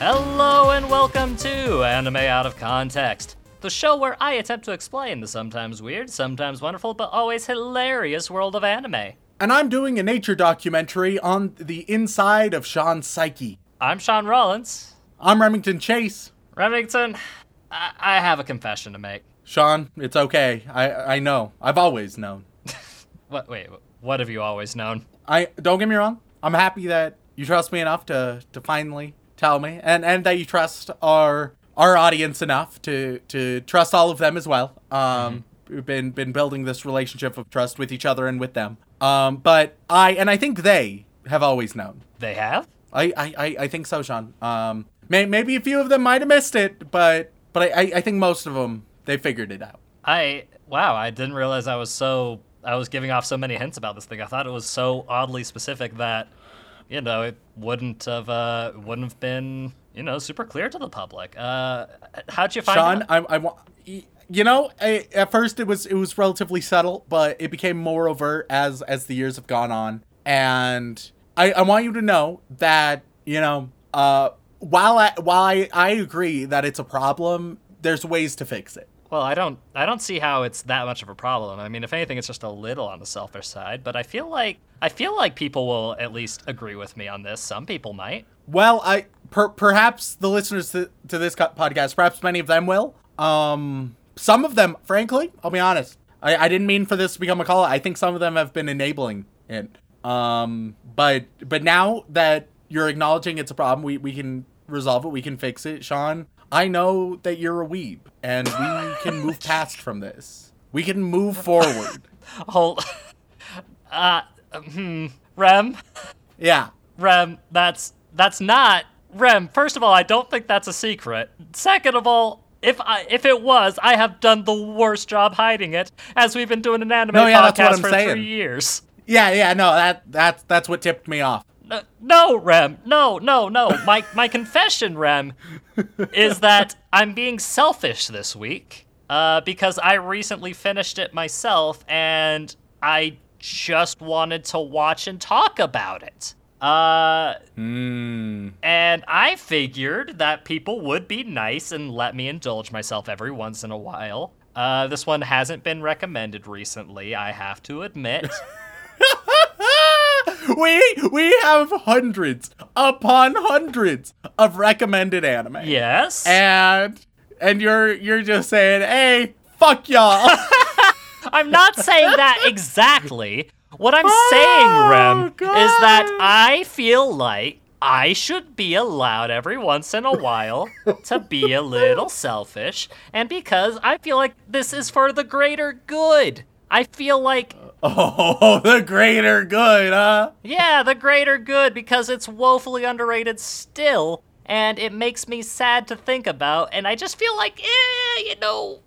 Hello and welcome to Anime Out of Context, the show where I attempt to explain the sometimes weird, sometimes wonderful, but always hilarious world of anime. And I'm doing a nature documentary on the inside of Sean's psyche. I'm Sean Rollins. I'm Remington Chase. Remington, I, I have a confession to make. Sean, it's okay. I I know. I've always known. What? Wait, what have you always known? I don't get me wrong. I'm happy that you trust me enough to to finally tell me, and and that you trust our our audience enough to to trust all of them as well. Um, we've been been building this relationship of trust with each other and with them. Um, but I and I think they have always known. They have? I I I, I think so, Sean. Um, may, maybe a few of them might have missed it, but but I, I I think most of them they figured it out. I wow, I didn't realize I was so I was giving off so many hints about this thing. I thought it was so oddly specific that you know it wouldn't have uh wouldn't have been you know super clear to the public. Uh, how'd you find Sean, out? I, I want. You know, I, at first it was it was relatively subtle, but it became more overt as as the years have gone on. And I, I want you to know that you know, uh, while I while I, I agree that it's a problem, there's ways to fix it. Well, I don't I don't see how it's that much of a problem. I mean, if anything, it's just a little on the selfish side. But I feel like I feel like people will at least agree with me on this. Some people might. Well, I per, perhaps the listeners to, to this podcast, perhaps many of them will. Um, some of them, frankly, I'll be honest. I, I didn't mean for this to become a call. I think some of them have been enabling it. Um, but but now that you're acknowledging it's a problem, we, we can resolve it. We can fix it, Sean. I know that you're a weeb, and we can move past from this. We can move forward. Hold. Uh, hmm. Rem, Yeah. Rem, that's that's not Rem. First of all, I don't think that's a secret. Second of all, if I if it was, I have done the worst job hiding it, as we've been doing an anime No, yeah, podcast for saying. three years. Yeah, yeah, no, that that that's what tipped me off. No, no, Rem. No, no, no. My my confession, Rem, is that I'm being selfish this week. Uh, because I recently finished it myself and I just wanted to watch and talk about it. Uh, Hmm. and I figured that people would be nice and let me indulge myself every once in a while. Uh, this one hasn't been recommended recently, I have to admit. we we have hundreds upon hundreds of recommended anime. yes. And and you're you're just saying, "Hey, fuck y'all." I'm not saying that exactly. What I'm Oh, saying, Rem, is that I feel like I should be allowed every once in a while to be a little selfish, and because I feel like this is for the greater good. I feel like, oh, the greater good, huh? yeah, the greater good because it's woefully underrated still, and it makes me sad to think about, and I just feel like, eh, you know,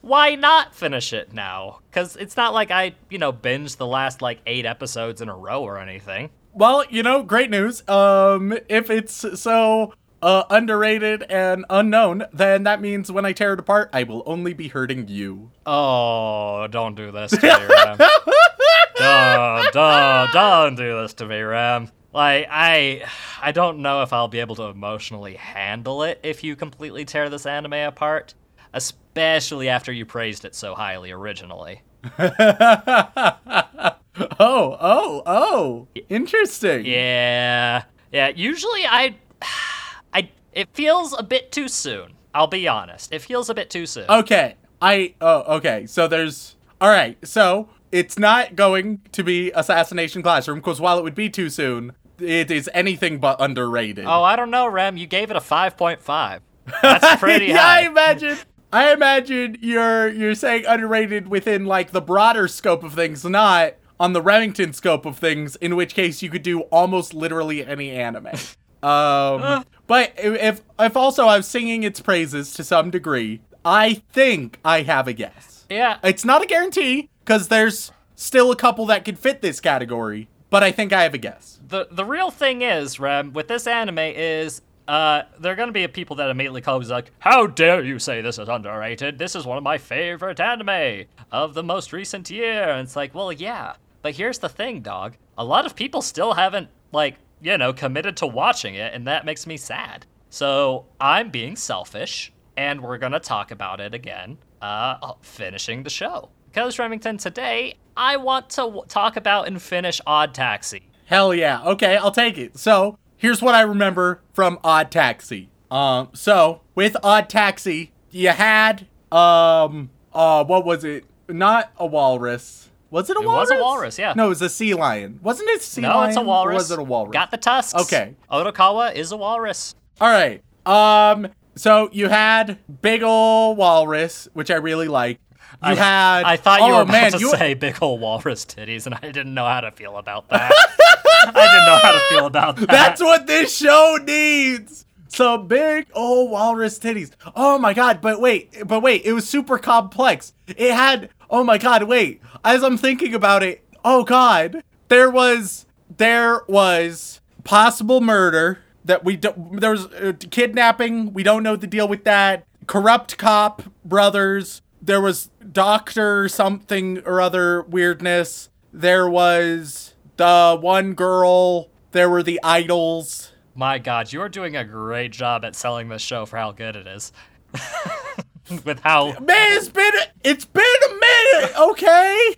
why not finish it now? Because it's not like I, you know, binged the last like eight episodes in a row or anything. Well, you know, great news. Um if it's so uh, underrated and unknown, then that means when I tear it apart, I will only be hurting you. Oh, don't do this to me, Ram. don't, don't, don't do this to me, Ram. Like, I, I don't know if I'll be able to emotionally handle it if you completely tear this anime apart, especially after you praised it so highly originally. Oh, oh, oh. Interesting. Yeah, yeah. Usually, I, I, it feels a bit too soon. I'll be honest. It feels a bit too soon. Okay. I oh okay. So there's all right. So it's not going to be Assassination Classroom because while it would be too soon, it is anything but underrated. Oh, I don't know, Rem. You gave it a five point five. That's pretty yeah, high. I imagine. I imagine you're you're saying underrated within like the broader scope of things, not on the Remington scope of things, in which case you could do almost literally any anime. Um, but if if also I was singing its praises to some degree, I think I have a guess. Yeah. It's not a guarantee because there's still a couple that could fit this category, but I think I have a guess. the the real thing is, Rem, with this anime is uh there are gonna be people that immediately call come like, How dare you say this is underrated? This is one of my favorite anime of the most recent year. And it's like, well yeah. But here's the thing, dog. A lot of people still haven't like, you know, committed to watching it, and that makes me sad. So I'm being selfish, and we're gonna talk about it again, uh finishing the show. Because Remington, today I want to w- talk about and finish Odd Taxi. Hell yeah. Okay, I'll take it. So here's what I remember from Odd Taxi. Um, so with Odd Taxi, you had um, uh, what was it? Not a walrus. Was it a It walrus? was a walrus, yeah. No, it was a sea lion. Wasn't it a sea No, lion? it's a or walrus. was it a walrus? Got the tusks. Okay. Otokawa is a walrus. All right. Um. So you had big ol' walrus, which I really like. You I, had. I thought you oh, were about man, to you, say big ol' walrus titties, and I didn't know how to feel about that. I didn't know how to feel about that. That's what this show needs. Some big old walrus titties. Oh my god, but wait, but wait, it was super complex. It had oh my god, wait. As I'm thinking about it, oh god, there was there was possible murder that we don't there was uh, kidnapping, we don't know the deal with that. Corrupt cop brothers, there was doctor something or other weirdness. There was the one girl, there were the idols. My God, you are doing a great job at selling this show for how good it is. With how Man, it's been it's been a minute, okay?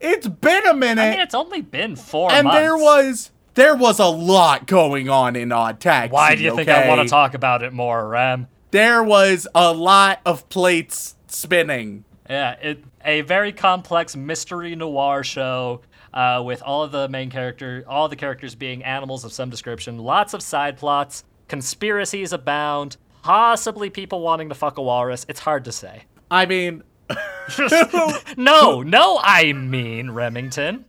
It's been a minute. I mean, it's only been four and months. there was there was a lot going on in Odd Taxi. Why do you think I want to talk about it more, Ram? There was a lot of plates spinning. Yeah, it a very complex mystery noir show uh, with all of the main character, all the characters being animals of some description, lots of side plots, conspiracies abound, possibly people wanting to fuck a walrus. It's hard to say. I mean, No, no, I mean Remington.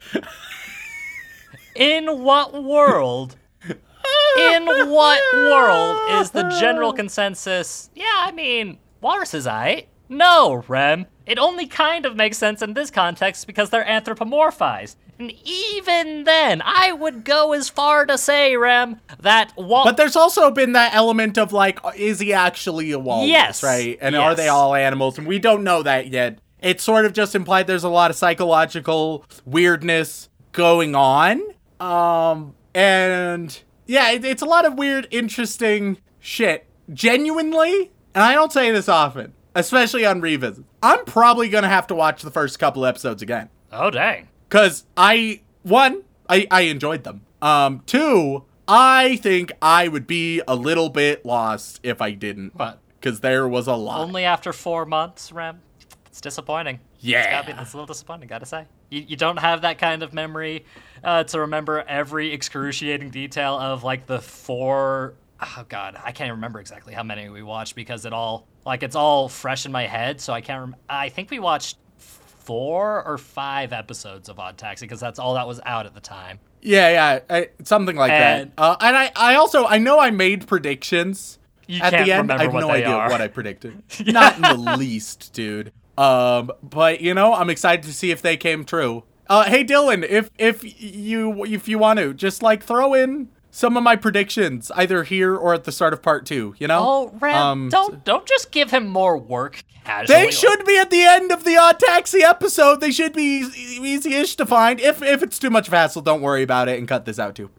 In what world? In what world is the general consensus? Yeah, I mean, walrus is aight. No, Rem. It only kind of makes sense in this context because they're anthropomorphized. And even then, I would go as far to say, Rem, that wal- but there's also been that element of like, is he actually a walrus? Yes, Right? And are they all animals? And we don't know that yet. It's sort of just implied there's a lot of psychological weirdness going on. Um, and yeah, it, it's a lot of weird, interesting shit. Genuinely, and I don't say this often, especially on revisits, I'm probably gonna have to watch the first couple episodes again. oh dang. Cause I one, I, I enjoyed them. Um, two, I think I would be a little bit lost if I didn't. But Cause there was a lot. only after four months, Rem. It's disappointing. It's, Yeah. gotta be, it's a little disappointing, gotta say. You, you don't have that kind of memory uh, to remember every excruciating detail of like the four oh god, I can't remember exactly how many we watched because it all like it's all fresh in my head. So I can't. Rem- I think we watched four or five episodes of Odd Taxi because that's all that was out at the time. Yeah, yeah, I, something like And- that. Uh, and I, I also, I know I made predictions You at can't the end. remember I have what no idea are. what I predicted. Not in the least, dude. Um, but you know, I'm excited to see if they came true. Uh, hey Dylan, if if you if you want to, just like throw in some of my predictions either here or at the start of part two. You know? Oh, Rem, Um, don't don't just give him more work casually. They should be at the end of the Odd Taxi episode. They should be easy- easy-ish to find. If if it's too much of a hassle, don't worry about it and cut this out too.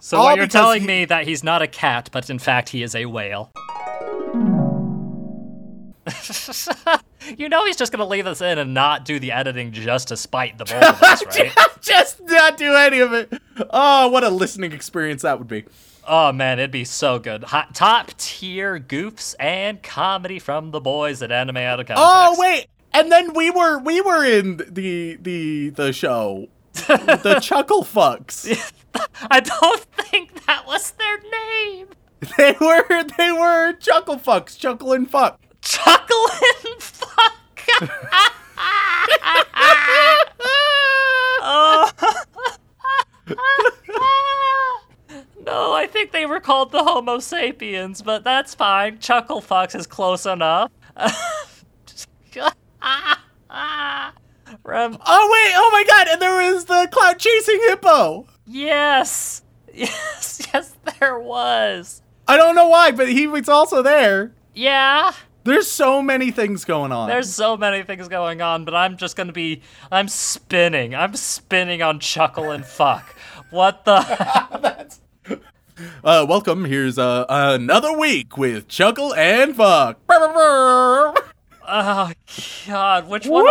So All what you're telling he- me that he's not a cat, but in fact he is a whale. you know he's just gonna leave this in and not do the editing just to spite the both of us, right? Just not do any of it. Oh, what a listening experience that would be. oh man, it'd be so good. Hot, top tier goofs and comedy from the boys at Anime Out of Context. Oh wait, and then we were we were in the the the show, the Chuckle Fucks. I don't think that was their name. They were they were Chuckle Fucks, Chuckle and Fuck. Chuckle and fuck. no, I think they were called the Homo sapiens, but that's fine. Chuckle Fox is close enough. Oh wait! Oh my god! And there was the cloud chasing hippo. yes, yes, yes, there was. I don't know why, but he was also there. Yeah, There's so many things going on. there's so many things going on, but I'm just gonna be, I'm spinning. I'm spinning on Chuckle and Fuck. What the? Uh, welcome. Here's uh, another week with Chuckle and Fuck. oh God, which one?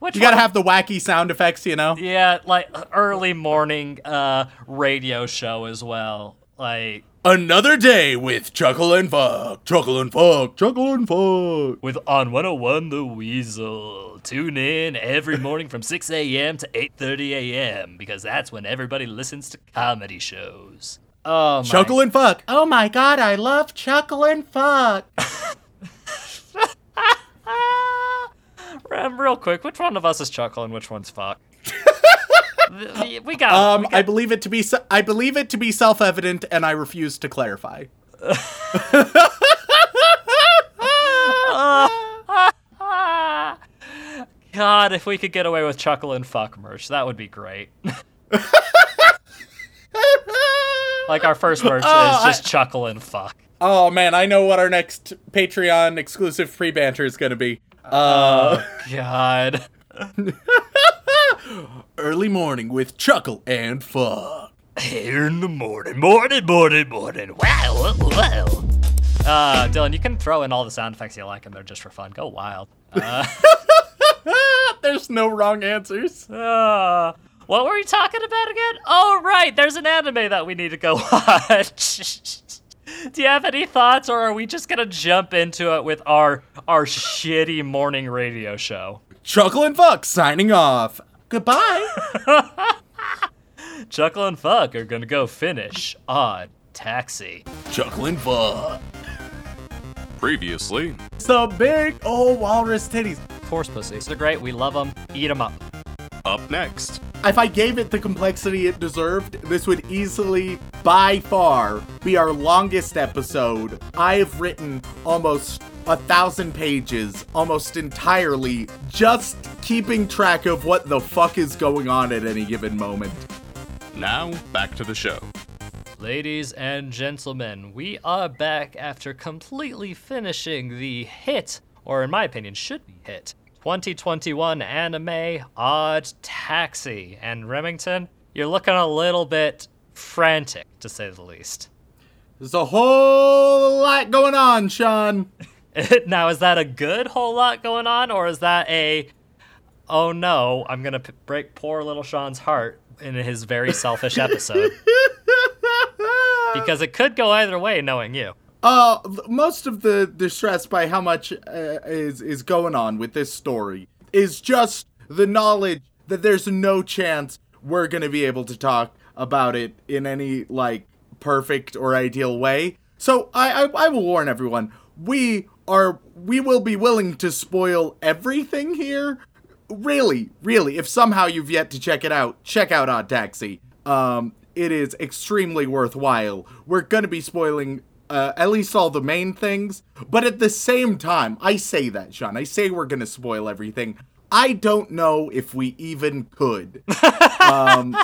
Which You gotta one- have the wacky sound effects, you know. Yeah, like early morning uh radio show as well. Like Another day with Chuckle and Fuck. Chuckle and Fuck. Chuckle and Fuck. with on 101 The Weasel. Tune in every morning from 6 a.m. to 8:30 a.m. because that's when everybody listens to comedy shows. Oh my. Chuckle and Fuck. Oh my god, I love Chuckle and Fuck. Rem, real quick, which one of us is Chuckle and which one's Fuck? We we got. Um, we got I believe it to be I believe it to be self-evident, and I refuse to clarify. God, if we could get away with Chuckle and Fuck merch, that would be great. like our first merch Oh, is just Chuckle and Fuck. Oh man, I know what our next Patreon exclusive pre banter is gonna be. Uh, God. Early morning with Chuckle and Fuck. Here in the morning, morning, morning, morning. Wow, wow. Uh, Dylan, you can throw in all the sound effects you like, and they're just for fun. Go wild. Uh, There's no wrong answers. uh, what were we talking about again? Oh, right. There's an anime that we need to go watch. Do you have any thoughts, or are we just gonna jump into it with our our shitty morning radio show? Chuckle and Fuck signing off. Goodbye. Chuckle and Fuck are gonna go finish Odd Taxi. Chuckle and Fuck. Previously, The big old walrus titties. Horse pussies. They're great. We love them. Eat them up. up next. If I gave it the complexity it deserved, this would easily, by far, be our longest episode. I've written almost a thousand pages, almost entirely, just keeping track of what the fuck is going on at any given moment. Now, back to the show. Ladies and gentlemen, we are back after completely finishing the hit, or in my opinion, should be hit, 2021 anime Odd Taxi. And Remington, you're looking a little bit frantic, to say the least. There's a whole lot going on, Sean. now, is that a good whole lot going on, or is that a, oh no, I'm gonna p- break poor little Sean's heart in his very selfish episode? because it could go either way, knowing you. Uh, most of the distress by how much uh, is is going on with this story is just the knowledge that there's no chance we're gonna be able to talk about it in any like perfect or ideal way. So I I, I will warn everyone: we are we will be willing to spoil everything here. Really, really, if somehow you've yet to check it out, check out Odd Taxi. Um, it is extremely worthwhile. We're gonna be spoiling uh, at least all the main things, but at the same time, I say that, Sean. I say we're gonna spoil everything. I don't know if we even could. um,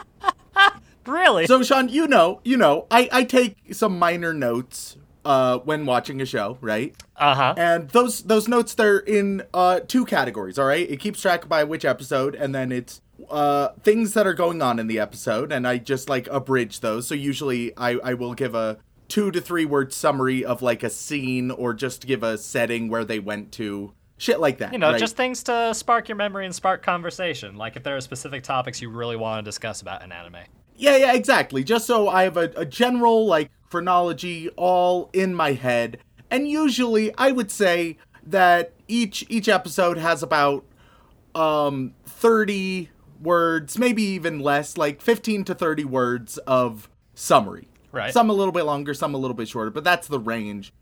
Really? So, Sean, you know, you know, I, I take some minor notes uh, when watching a show, right? Uh huh. And those those notes they're in uh, two categories. All right, it keeps track by which episode, and then it's uh, things that are going on in the episode, and I just like abridge those. So usually, I I will give a two to three word summary of like a scene, or just give a setting where they went to, shit like that. You know, right? just things to spark your memory and spark conversation. Like if there are specific topics you really want to discuss about in anime. Yeah, yeah, exactly. Just so I have a, a general like chronology all in my head. And usually I would say that each each episode has about um 30 words, maybe even less, like 15 to 30 words of summary. Right. Some a little bit longer, some a little bit shorter, but that's the range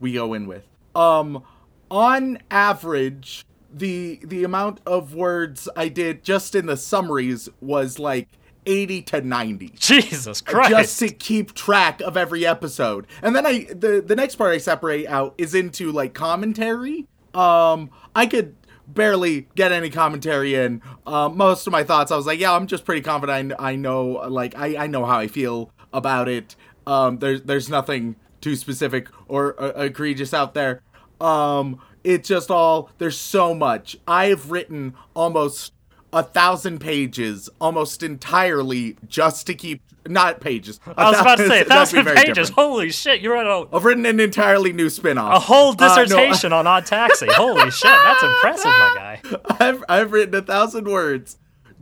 we go in with. Um on average, the the amount of words I did just in the summaries was like 80 to 90 Jesus Christ. just to keep track of every episode. And then I the the next part I separate out is into like commentary. Um I could barely get any commentary in. Um, most of my thoughts I was like, yeah, I'm just pretty confident I, I know like I, I know how I feel about it. Um there's there's nothing too specific or uh, egregious out there. Um it's just all there's so much. I've written almost a thousand pages almost entirely just to keep not pages. I was about to say, a thousand pages. different. Holy shit, you read a, I've written an entirely new spin-off. a whole Uh, no, dissertation on Odd Taxi. Holy shit, that's impressive, my guy. I've I've written a thousand words,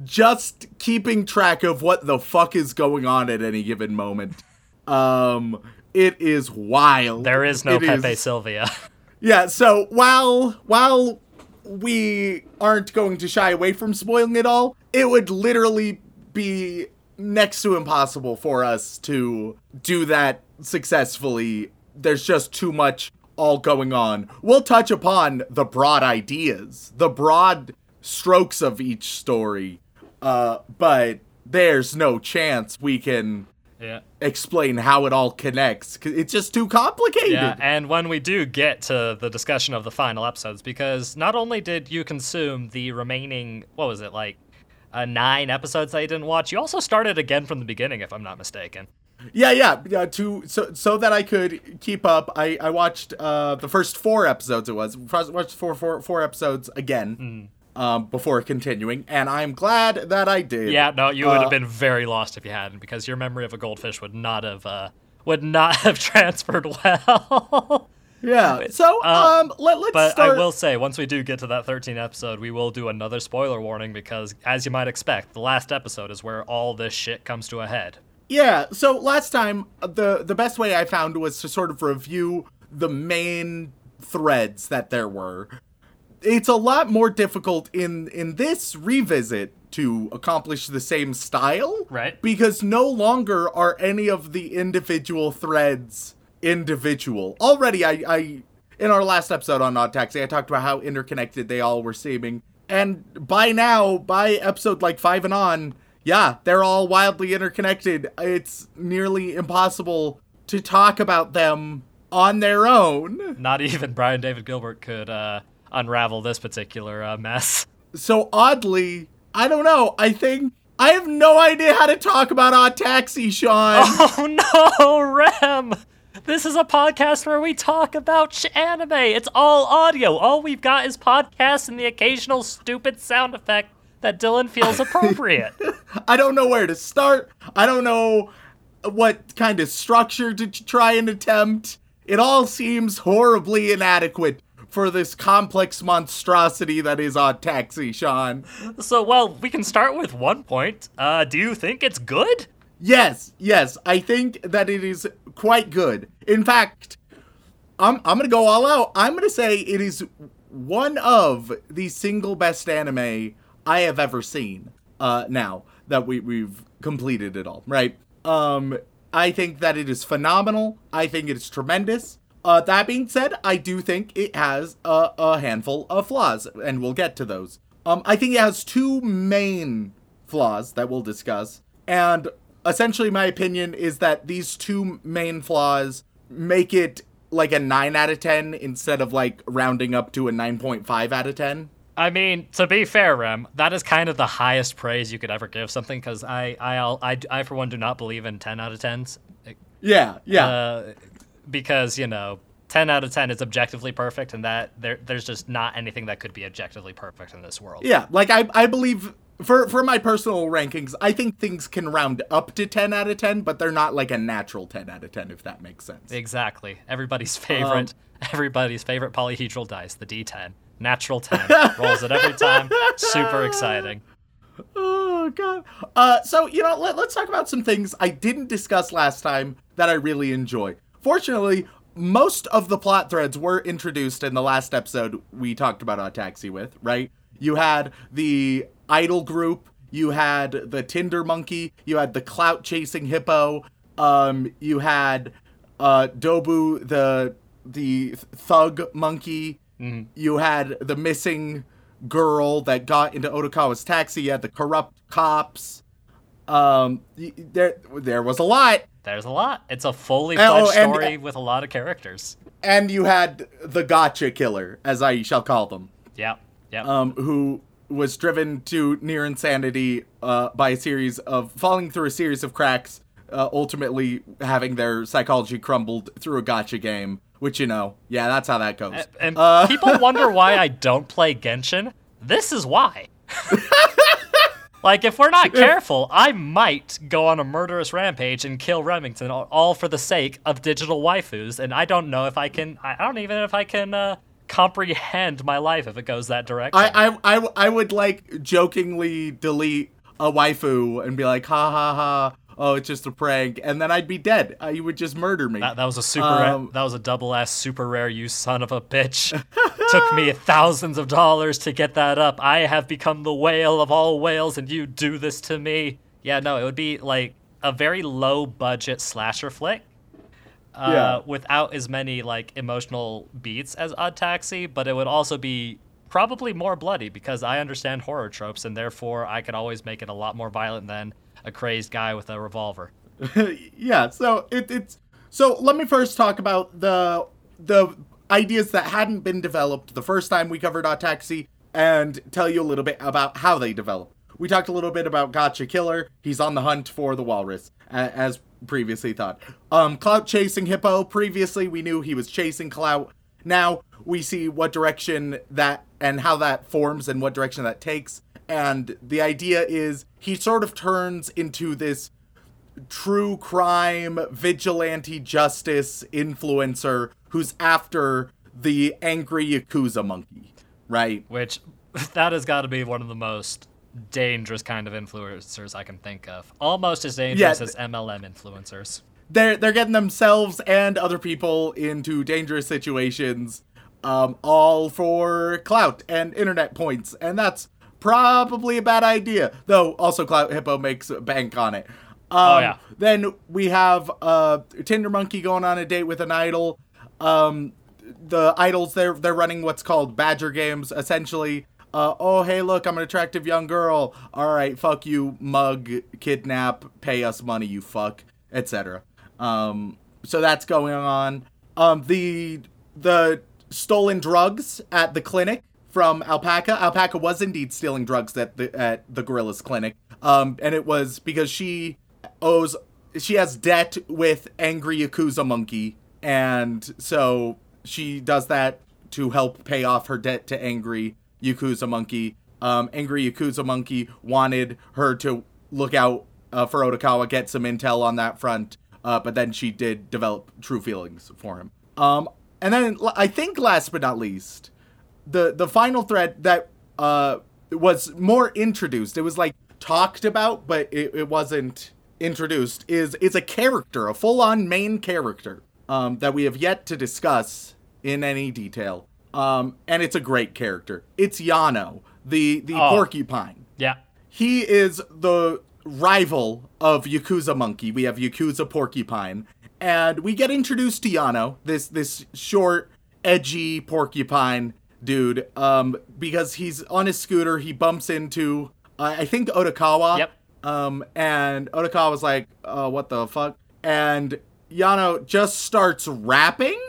just keeping track of what the fuck is going on at any given moment. Um, it is wild. There is no It Pepe Sylvia. Yeah, so while while we aren't going to shy away from spoiling it all, it would literally be next to impossible for us to do that successfully. There's just too much all going on. We'll touch upon the broad ideas, the broad strokes of each story, uh, but there's no chance we can yeah. explain how it all connects. It's just too complicated. Yeah, and when we do get to the discussion of the final episodes, because not only did you consume the remaining, what was it, like uh, nine episodes that you didn't watch, you also started again from the beginning, if I'm not mistaken. Yeah, yeah, yeah. To so so that I could keep up, I I watched uh the first four episodes. It was watched four four four episodes again, um, before continuing, and I'm glad that I did. Yeah, no, you would Uh, have been very lost if you hadn't, because your memory of a goldfish would not have uh, would not have transferred well. yeah. So uh, um, let let's But start. I will say, once we do get to that 13 episode, we will do another spoiler warning because, as you might expect, the last episode is where all this shit comes to a head. Yeah, so last time the the best way I found was to sort of review the main threads that there were. It's a lot more difficult in in this revisit to accomplish the same style, Right. Because no longer are any of the individual threads individual. Already I I in our last episode on Odd Taxi, I talked about how interconnected they all were seeming. And by now, by episode like 5 and on, yeah, they're all wildly interconnected. It's nearly impossible to talk about them on their own. Not even Brian David Gilbert could uh, unravel this particular uh, mess. So oddly, I don't know. I think I have no idea how to talk about Odd Taxi, Sean. Oh no, Rem! This is a podcast where we talk about sh- anime. It's all audio. All we've got is podcasts and the occasional stupid sound effect that Dylan feels appropriate. I don't know where to start. I don't know what kind of structure to try and attempt. It all seems horribly inadequate for this complex monstrosity that is Odd Taxi, Sean. so, well, we can start with one point. Uh, do you think it's good? Yes, yes, I think that it is quite good. In fact, I'm I'm gonna go all out. I'm gonna say it is one of the single best anime I have ever seen. Uh, now that we we've completed it all, right? Um, I think that it is phenomenal. I think it is tremendous. Uh, that being said, I do think it has a, a handful of flaws, and we'll get to those. Um, I think it has two main flaws that we'll discuss, and essentially my opinion is that these two main flaws make it like a 9 out of 10 instead of like rounding up to a 9.5 out of 10 I mean, to be fair, Rem, that is kind of the highest praise you could ever give something because I, I, I, I, for one, do not believe in 10 out of 10s. yeah yeah Uh, because, you know, 10 out of 10 is objectively perfect, and that there, there's just not anything that could be objectively perfect in this world. yeah like i i believe for for my personal rankings i think things can round up to 10 out of 10 but they're not like a natural 10 out of 10 if that makes sense Exactly. Everybody's favorite, Um, everybody's favorite polyhedral dice, the D10. Natural 10. Rolls it every time. Super exciting. Oh god. Uh, so you know, let, let's talk about some things I didn't discuss last time that I really enjoy. Fortunately, most of the plot threads were introduced in the last episode we talked about Odd Taxi with, right? You had the idol group, you had the Tinder monkey, you had the clout chasing hippo, um, you had uh, Dobu the the thug monkey, you had the missing girl that got into Otokawa's taxi, you had the corrupt cops. Um, there there was a lot, There's a lot. It's a fully Oh, fledged and- story with a lot of characters. and you had the gotcha killer, as I shall call them, Yep. Yep. um, who was driven to near insanity uh, by a series of falling through a series of cracks, uh, ultimately having their psychology crumbled through a gacha game. Which you know, yeah, that's how that goes. and uh, people wonder why I don't play Genshin. This is why. like, if we're not careful, I might go on a murderous rampage and kill Remington, all- for the sake of digital waifus. And I don't know if I can. I I don't even know if I can uh, comprehend my life if it goes that direction. I, I, I, I would like jokingly delete a waifu and be like, ha ha ha, oh, it's just a prank, and then I'd be dead. Uh, you would just murder me. That, that was a super. Um, ra- that was a double ass super rare. You son of a bitch! Took me thousands of dollars to get that up. I have become the whale of all whales, and you do this to me. Yeah, no, it would be like a very low budget slasher flick. Uh, Yeah. Without as many like emotional beats as Odd Taxi, but it would also be probably more bloody because I understand horror tropes, and therefore I could always make it a lot more violent than a crazed guy with a revolver. yeah, so it, it's so let me first talk about the the ideas that hadn't been developed the first time we covered Taxi and tell you a little bit about how they developed. We talked a little bit about Gotcha Killer. He's on the hunt for the walrus, as previously thought. Um, Clout chasing Hippo. Previously, we knew he was chasing Clout. Now we see what direction that and how that forms and what direction that takes. And the idea is he sort of turns into this true crime vigilante justice influencer who's after the angry yakuza monkey right which that has got to be one of the most dangerous kind of influencers I can think of. Almost as dangerous Yeah. as MLM influencers. they're they're getting themselves and other people into dangerous situations um all for clout and internet points and that's probably a bad idea. Though also clout hippo makes a bank on it. Um, Oh, yeah. then we have uh tinder monkey going on a date with an idol. Um the idols they're they're running what's called badger games essentially. Uh, oh hey look i'm an attractive young girl. All right fuck you mug kidnap pay us money you fuck etc um so that's going on. Um the the stolen drugs at the clinic from alpaca. Alpaca was indeed stealing drugs at the at the gorilla's clinic. Um and it was because she owes she has debt with angry yakuza monkey. And so she does that to help pay off her debt to angry yakuza monkey. Um angry yakuza monkey wanted her to look out uh, for Otakawa, get some intel on that front, uh, but then she did develop true feelings for him. Um, and then I think last but not least, the the final thread that uh was more introduced. It was like talked about, but it, it wasn't introduced. Is is a character, a full on main character, um, that we have yet to discuss in any detail. Um, and it's a great character. It's Yano, the the Oh. porcupine Yeah. he is the rival of Yakuza Monkey. We have Yakuza Porcupine, and we get introduced to Yano, this this short, edgy porcupine dude. Um, because he's on his scooter, he bumps into uh, I think Otakawa. Yep. Um, and Otakawa was like, uh, "What the fuck?" And Yano just starts rapping,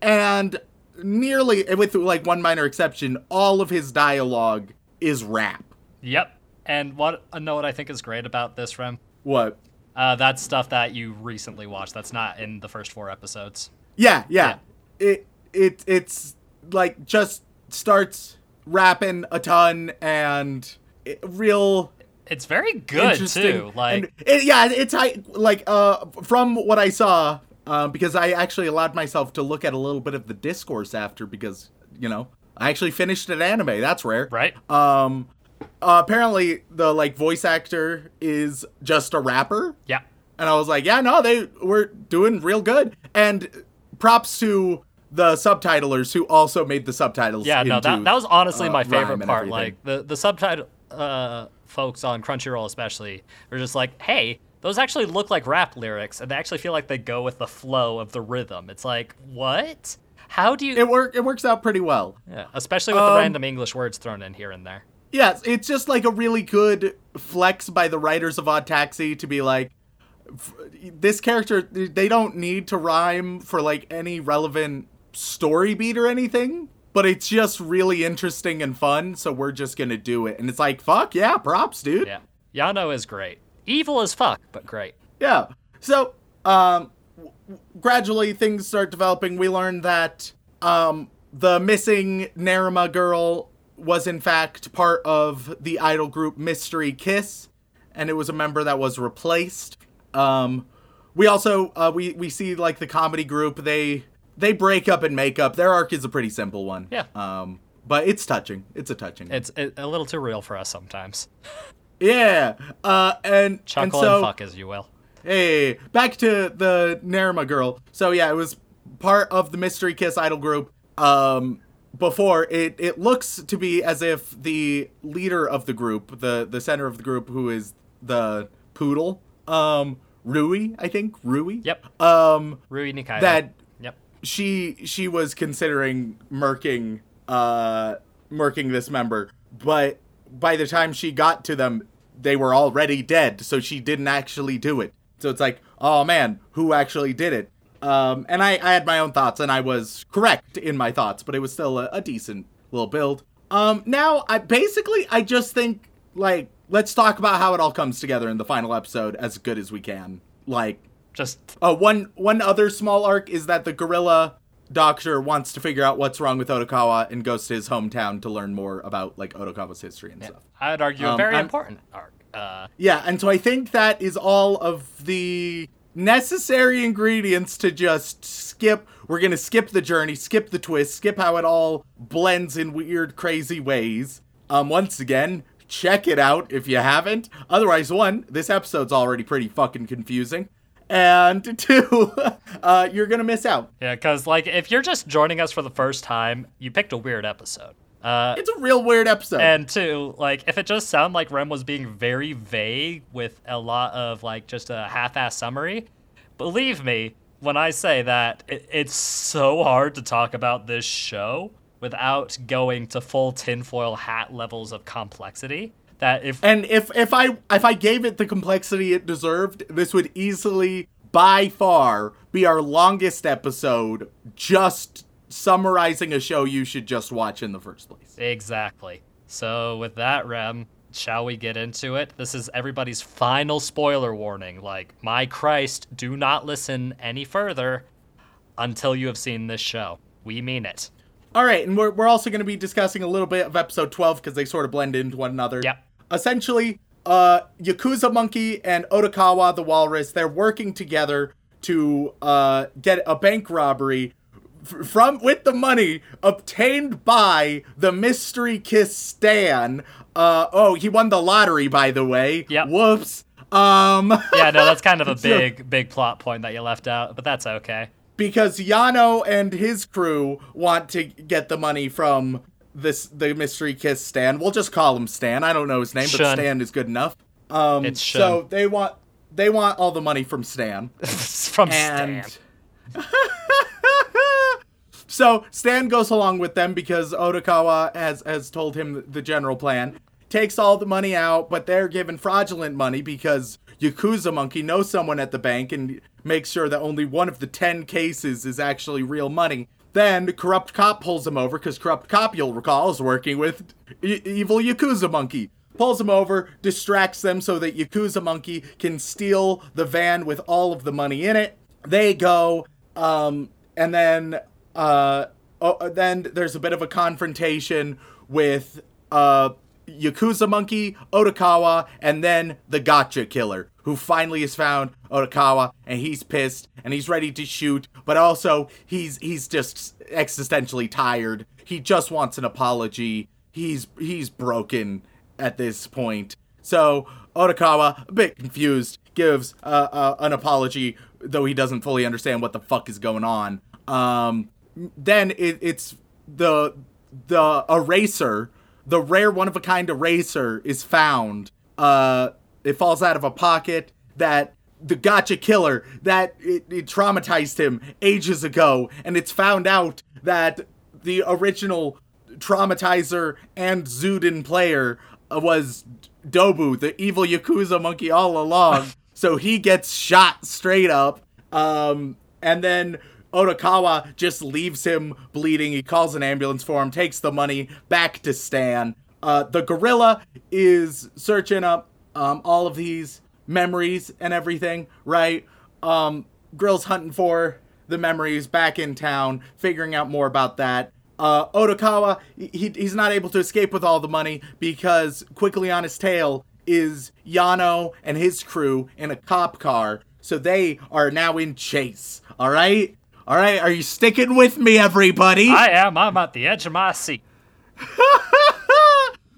and nearly, with like one minor exception, all of his dialogue is rap. Yep. And what uh, know what I think is great about this, Rem? What? Uh, that's stuff that you recently watched. That's not in the first four episodes. Yeah, yeah. It it it's like just starts rapping a ton and it, real It's very good too. Like it, yeah, it's I like uh from what I saw um, because I actually allowed myself to look at a little bit of the discourse after because you know I actually finished an anime. That's rare. right? Um. Uh, apparently, the like voice actor is just a rapper. yeah. And I was like, yeah, no, they were doing real good. And props to the subtitlers who also made the subtitles. Yeah, no, that, that was honestly uh, my favorite part. Like the the subtitle uh, folks on Crunchyroll, especially, were just like, "Hey, those actually look like rap lyrics, and they actually feel like they go with the flow of the rhythm." It's like, what? How do you? it work. It works out pretty well. yeah, especially with the Um, random English words thrown in here and there. Yes, it's just like a really good flex by the writers of Odd Taxi to be like, this character, they don't need to rhyme for like any relevant story beat or anything, but it's just really interesting and fun, so we're just gonna do it. And it's like, fuck yeah, props, dude. Yeah. Yano is great. Evil as fuck, but great. Yeah. So, um, w- gradually things start developing. We learn that um, the missing Nerima girl was in fact part of the idol group Mystery Kiss, and it was a member that was replaced. Um, we also uh, we we see like the comedy group. They they break up and make up. Their arc is a pretty simple one. Yeah. Um, but it's touching. It's a touching. It's it, a little too real for us sometimes. yeah. Uh, and Chuckle and so and fuck as you will. Hey, back to the Nerima girl. So yeah, it was part of the Mystery Kiss idol group. Um, before it, it looks to be as if the leader of the group, the the center of the group, who is the poodle, um, Rui, I think Rui. Yep. Um, Rui Nikaido. that. She she was considering murking uh murking this member but by the time she got to them they were already dead so she didn't actually do it. So it's like oh man who actually did it? Um and i i had my own thoughts and i was correct in my thoughts but it was still a, a decent little build. Um now i basically i just think like let's talk about how it all comes together in the final episode as good as we can. Like Just uh, one one other small arc is that the gorilla doctor wants to figure out what's wrong with Otokawa and goes to his hometown to learn more about like Otokawa's history and stuff. I'd argue a Um, very I'm- important arc. Uh, Yeah, and so I think that is all of the necessary ingredients to just skip. We're gonna skip the journey, skip the twist, skip how it all blends in weird, crazy ways. Um, once again, check it out if you haven't. Otherwise, one, this episode's already pretty fucking confusing, and two, uh, you're gonna miss out. yeah, because like if you're just joining us for the first time, you picked a weird episode. Uh, It's a real weird episode. and two, like if it just sounded like Rem was being very vague with a lot of like just a half-ass summary, believe me when I say that it, it's so hard to talk about this show without going to full tinfoil hat levels of complexity. That if And if if I if I gave it the complexity it deserved, this would easily by far be our longest episode just summarizing a show you should just watch in the first place. Exactly. So with that, Rem, shall we get into it? This is everybody's final spoiler warning. Like, my Christ, do not listen any further until you have seen this show. We mean it. All right, and we're, we're also going to be discussing a little bit of episode 12 because they sort of blend into one another. Yep. Essentially, uh, Yakuza Monkey and Otokawa the Walrus, they're working together to uh, get a bank robbery f- from with the money obtained by the mystery kiss Stan. Uh, oh, he won the lottery, by the way. Yep. Whoops. Um, Yeah, no, that's kind of a big, big plot point that you left out, but that's okay. Because Yano and his crew want to get the money from this the mystery kiss Stan. We'll just call him Stan. I don't know his name, but Stan is good enough. Um, It's so they want they want all the money from Stan, From Stan. so Stan goes along with them because Otokawa has has told him the general plan. Takes all the money out, but they're given fraudulent money because Yakuza Monkey knows someone at the bank and makes sure that only one of the 10 cases is actually real money. Then Corrupt Cop pulls him over because Corrupt Cop, you'll recall, is working with e- evil Yakuza Monkey. Pulls him over, distracts them so that Yakuza Monkey can steal the van with all of the money in it. They go, um, and then uh, oh, then there's a bit of a confrontation with uh, Yakuza Monkey, Otokawa, and then the Gotcha Killer, who finally has found Otokawa, and he's pissed and he's ready to shoot, but also he's he's just existentially tired. He just wants an apology. He's he's broken at this point. So Otokawa, a bit confused, gives uh, uh, an apology, though he doesn't fully understand what the fuck is going on. Um, then it, it's the the eraser, the rare one of a kind eraser is found. Uh, it falls out of a pocket that the gotcha killer that it, it traumatized him ages ago, and it's found out that the original traumatizer and Zudin player was Dobu, the evil Yakuza monkey, all along. so he gets shot straight up. Um, and then Otokawa just leaves him bleeding. He calls an ambulance for him, takes the money back to Stan. Uh, the gorilla is searching up um, all of these memories and everything, right? Um, Grill's hunting for the memories back in town, figuring out more about that. Uh, Odokawa, he, he's not able to escape with all the money because quickly on his tail is Yano and his crew in a cop car. So they are now in chase. All right? All right, are you sticking with me, everybody? I am. I'm at the edge of my seat.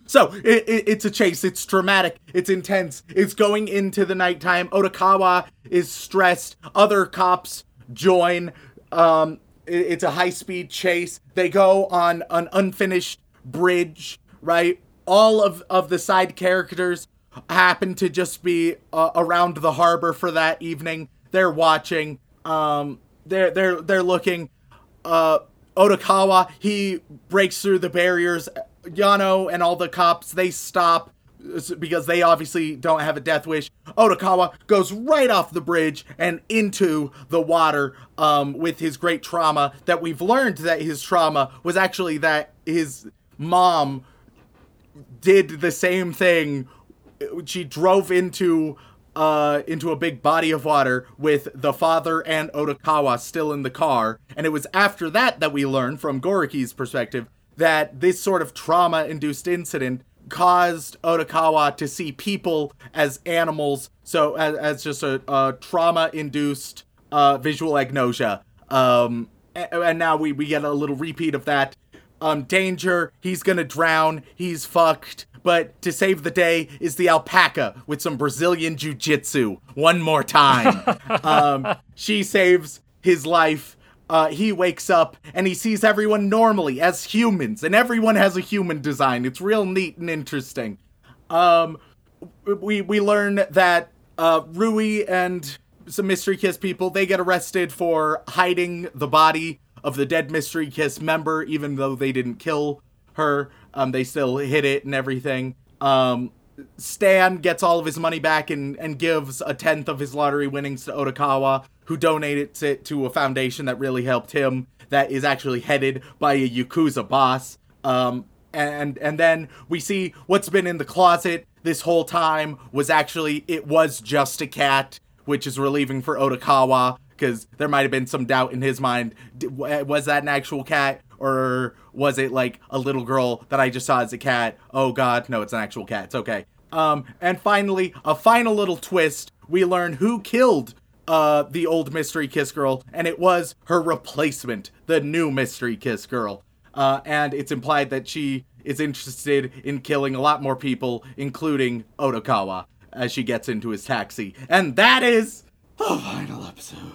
So it, it, it's a chase. It's dramatic. It's intense. It's going into the nighttime. Odokawa is stressed. Other cops join. Um, it, it's a high speed chase. They go on an unfinished bridge. Right. All of of the side characters happen to just be uh, around the harbor for that evening. They're watching. Um, they're they're they're looking. Uh, Odokawa he breaks through the barriers Yano and all the cops, they stop because they obviously don't have a death wish. Odokawa goes right off the bridge and into the water um, with his great trauma that we've learned that his trauma was actually that his mom did the same thing. She drove into uh, into a big body of water with the father and Odokawa still in the car. And it was after that that we learned from Goriki's perspective that this sort of trauma induced incident caused Odokawa to see people as animals, so as, as just a, a trauma induced uh, visual agnosia. Um, and, and now we, we get a little repeat of that. Um, danger, he's gonna drown, he's fucked, but to save the day is the alpaca with some Brazilian jiu jitsu one more time. um, she saves his life uh, he wakes up and he sees everyone normally as humans, and everyone has a human design. It's real neat and interesting. Um, we we learn that uh, Rui and some Mystery Kiss people they get arrested for hiding the body of the dead Mystery Kiss member, even though they didn't kill her. Um, they still hid it and everything. Um, Stan gets all of his money back and, and gives a tenth of his lottery winnings to Odokawa, who donated it to a foundation that really helped him, that is actually headed by a Yakuza boss. Um, and and then we see what's been in the closet this whole time was actually it was just a cat, which is relieving for Odokawa because there might have been some doubt in his mind. Was that an actual cat? Or was it like a little girl that I just saw as a cat? Oh god, no, it's an actual cat. It's okay. Um, and finally, a final little twist. We learn who killed uh, the old Mystery Kiss girl, and it was her replacement, the new Mystery Kiss girl. Uh, and it's implied that she is interested in killing a lot more people, including Odokawa, as she gets into his taxi. And that is the final episode.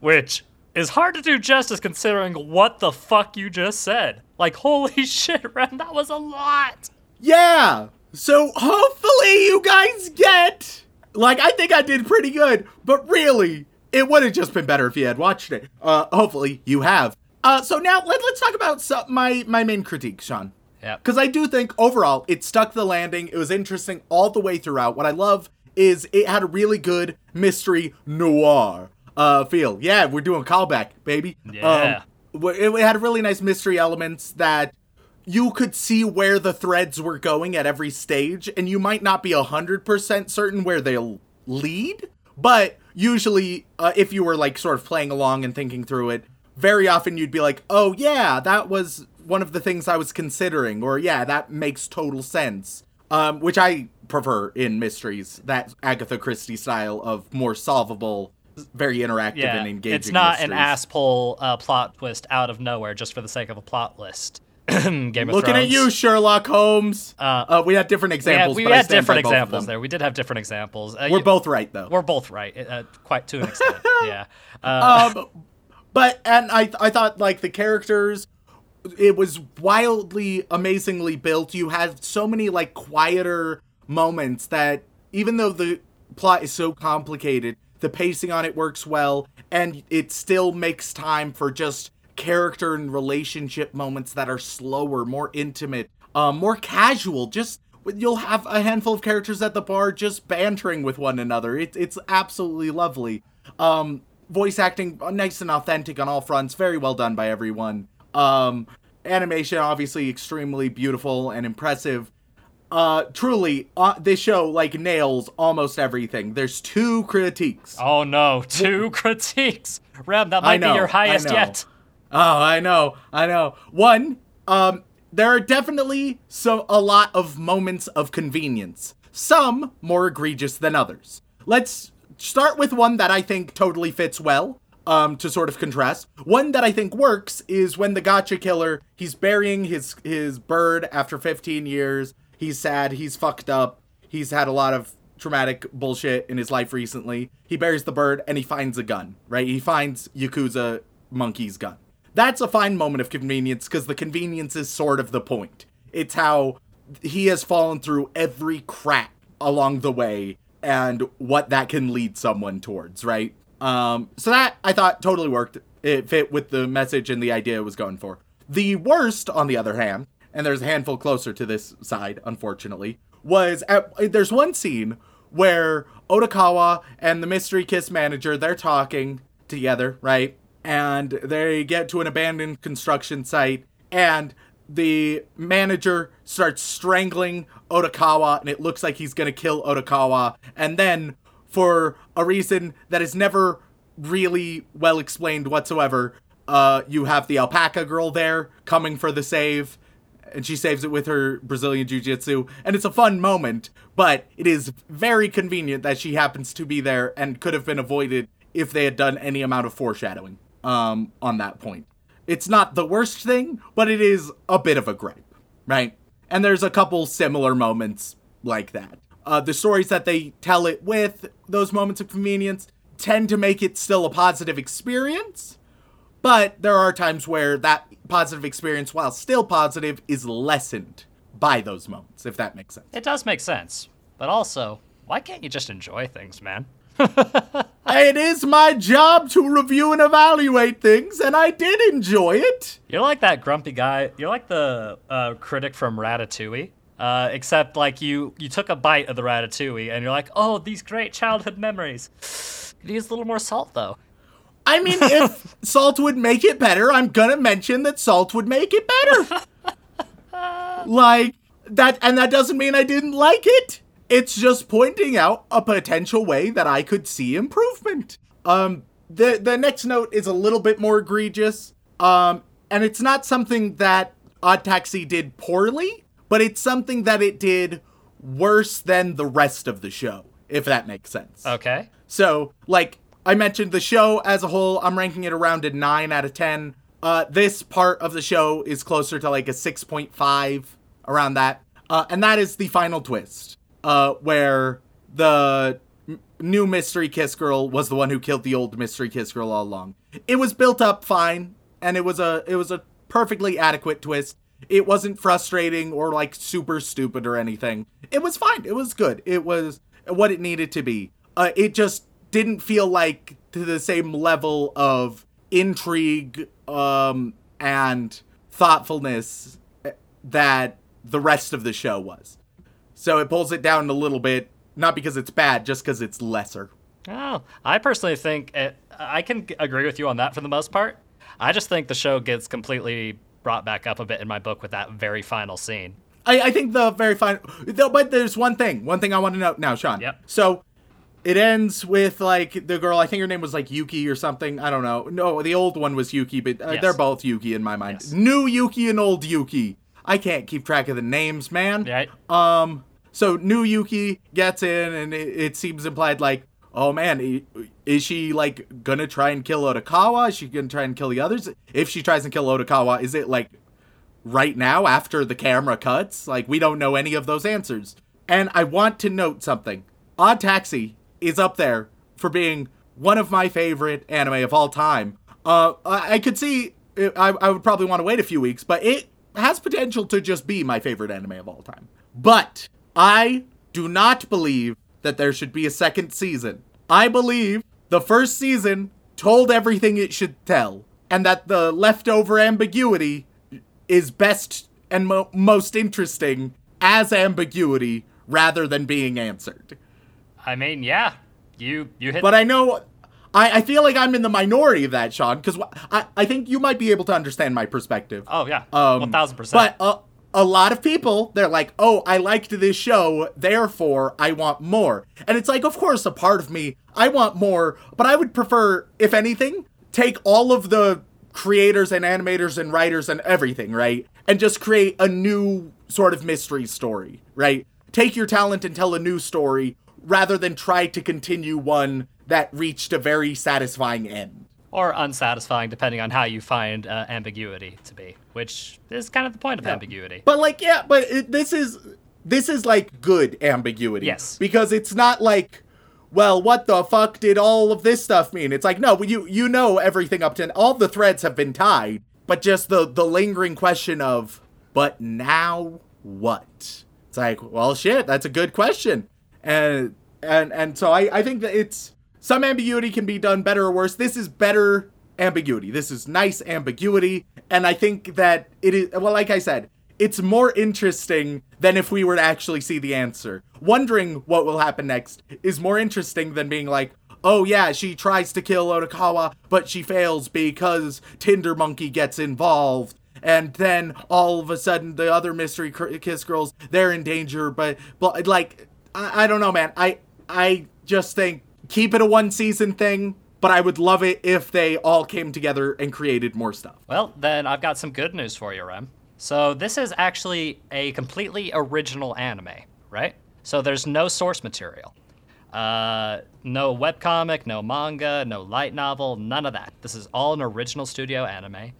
Which is hard to do justice considering what the fuck you just said. Like, holy shit, Ren, that was a lot. Yeah. So hopefully you guys get. Like, I think I did pretty good, but really, it would have just been better if you had watched it. Uh, hopefully you have. Uh, so now let, let's talk about some, my my main critique, Sean. Yeah. Because I do think overall it stuck the landing. It was interesting all the way throughout. What I love is it had a really good mystery noir uh, feel. Yeah, we're doing callback, baby. Yeah. Um, it, it had really nice mystery elements that you could see where the threads were going at every stage, and you might not be 100% certain where they'll lead, but usually, uh, if you were like sort of playing along and thinking through it, very often you'd be like, oh, yeah, that was one of the things I was considering, or yeah, that makes total sense. Um, which I prefer in mysteries, that Agatha Christie style of more solvable, very interactive Yeah. and engaging. It's not an mysteries. ass pull uh, plot twist out of nowhere just for the sake of a plot list. Game of Looking at you, Sherlock Holmes. Uh, Uh, we had different examples. we had different examples there. We did have different examples. Uh, We're you- both right though. We're both right, uh, quite to an extent. yeah. Uh, um, but and I I thought like the characters, it was wildly amazingly built. You had so many like quieter moments that even though the plot is so complicated, the pacing on it works well, and it still makes time for just character and relationship moments that are slower, more intimate, um, more casual. Just you'll have a handful of characters at the bar just bantering with one another. It, it's absolutely lovely. Um, voice acting uh, nice and authentic on all fronts. Very well done by everyone. Um, animation obviously extremely beautiful and impressive. Uh, truly, uh, this show like nails almost everything. There's two critiques. Oh no, two critiques. Rem, that might know, be your highest yet. Oh, I know, I know. One, um, there are definitely so a lot of moments of convenience. Some more egregious than others. Let's start with one that I think totally fits well. Um, to sort of contrast, one that I think works is when the gacha killer he's burying his his bird after 15 years. He's sad. He's fucked up. He's had a lot of traumatic bullshit in his life recently. He buries the bird and he finds a gun. Right? He finds Yakuza Monkey's gun. That's a fine moment of convenience because the convenience is sort of the point. It's how he has fallen through every crack along the way and what that can lead someone towards, right? Um, so that I thought totally worked. It fit with the message and the idea it was going for. The worst, on the other hand, and there's a handful closer to this side, unfortunately, was at, there's one scene where Odokawa and the mystery kiss manager they're talking together, right? And they get to an abandoned construction site, and the manager starts strangling Odokawa, and it looks like he's gonna kill Odokawa. And then, for a reason that is never really well explained whatsoever, uh, you have the alpaca girl there coming for the save, and she saves it with her Brazilian Jiu Jitsu. And it's a fun moment, but it is very convenient that she happens to be there and could have been avoided if they had done any amount of foreshadowing um, on that point. It's not the worst thing, but it is a bit of a gripe, right? And there's a couple similar moments like that. Uh, the stories that they tell it with, those moments of convenience, tend to make it still a positive experience, but there are times where that positive experience, while still positive, is lessened by those moments, if that makes sense. It does make sense. But also, why can't you just enjoy things, man? it is my job to review and evaluate things, and I did enjoy it. You're like that grumpy guy. You're like the uh, critic from Ratatouille. Uh, except like you, you took a bite of the ratatouille and you're like, oh, these great childhood memories. Could use a little more salt though. I mean, if salt would make it better, I'm gonna mention that salt would make it better. like that, and that doesn't mean I didn't like it. It's just pointing out a potential way that I could see improvement. Um, the the next note is a little bit more egregious. Um, and it's not something that Odd Taxi did poorly, but it's something that it did worse than the rest of the show, if that makes sense. Okay. So, like I mentioned, the show as a whole, I'm ranking it around a 9 out of 10. Uh, this part of the show is closer to like a 6.5, around that. Uh, and that is the final twist, uh, where the m- new Mystery Kiss Girl was the one who killed the old Mystery Kiss Girl all along. It was built up fine, and it was a it was a perfectly adequate twist. It wasn't frustrating or like super stupid or anything. It was fine. It was good. It was what it needed to be. Uh, it just didn't feel like to the same level of intrigue um, and thoughtfulness that the rest of the show was. So it pulls it down a little bit, not because it's bad, just because it's lesser. Oh, I personally think it, I can agree with you on that for the most part. I just think the show gets completely brought back up a bit in my book with that very final scene. I, I think the very though, but there's one thing, one thing I want to note now, Sean. Yep. So it ends with like the girl. I think her name was like Yuki or something. I don't know. No, the old one was Yuki, but uh, Yes. they're both Yuki in my mind. Yes. New Yuki and old Yuki. I can't keep track of the names, man. Right? Um, so new Yuki gets in, and it, it seems implied like, oh man, is she like gonna try and kill Odokawa? Is she gonna try and kill the others? If she tries and kill Odokawa, is it like right now after the camera cuts? Like we don't know any of those answers. And I want to note something. Odd Taxi is up there for being one of my favorite anime of all time. Uh, I, I could see I, I would probably want to wait a few weeks, but it has potential to just be my favorite anime of all time. But I do not believe that there should be a second season. I believe the first season told everything it should tell, and that the leftover ambiguity is best and mo- most interesting as ambiguity rather than being answered. I mean, yeah, you you hit. But I know I, I feel like I'm in the minority of that, Sean, because I, I think you might be able to understand my perspective. oh yeah, Um, one thousand percent. But uh, a lot of people, they're like, oh, I liked this show, therefore I want more. And it's like, of course, a part of me, I want more, but I would prefer, if anything, take all of the creators and animators and writers and everything, right? And just create a new sort of mystery story, right? Take your talent and tell a new story rather than try to continue one that reached a very satisfying end. or unsatisfying, depending on how you find uh, ambiguity to be, which is kind of the point of ambiguity. But like, yeah, but it, this is this is like good ambiguity. Yes. Because it's not like, well, what the fuck did all of this stuff mean? It's like, no, you you know everything up to all the threads have been tied, but just the the lingering question of, but now what? It's like, well, shit, that's a good question, and and and so I I think that it's some ambiguity can be done better or worse. This is better ambiguity. This is nice ambiguity, and I think that it is well, like I said, it's more interesting than if we were to actually see the answer. Wondering what will happen next is more interesting than being like, oh yeah, she tries to kill Odokawa, but she fails because Tinder Monkey gets involved. And then all of a sudden, the other mystery kiss girls, they're in danger. But, but like, I, I don't know, man. I, I just think keep it a one season thing. But I would love it if they all came together and created more stuff. Well, then I've got some good news for you, Rem. So this is actually a completely original anime, right? So there's no source material. Uh, no webcomic, no manga, no light novel, none of that. This is all an original studio anime.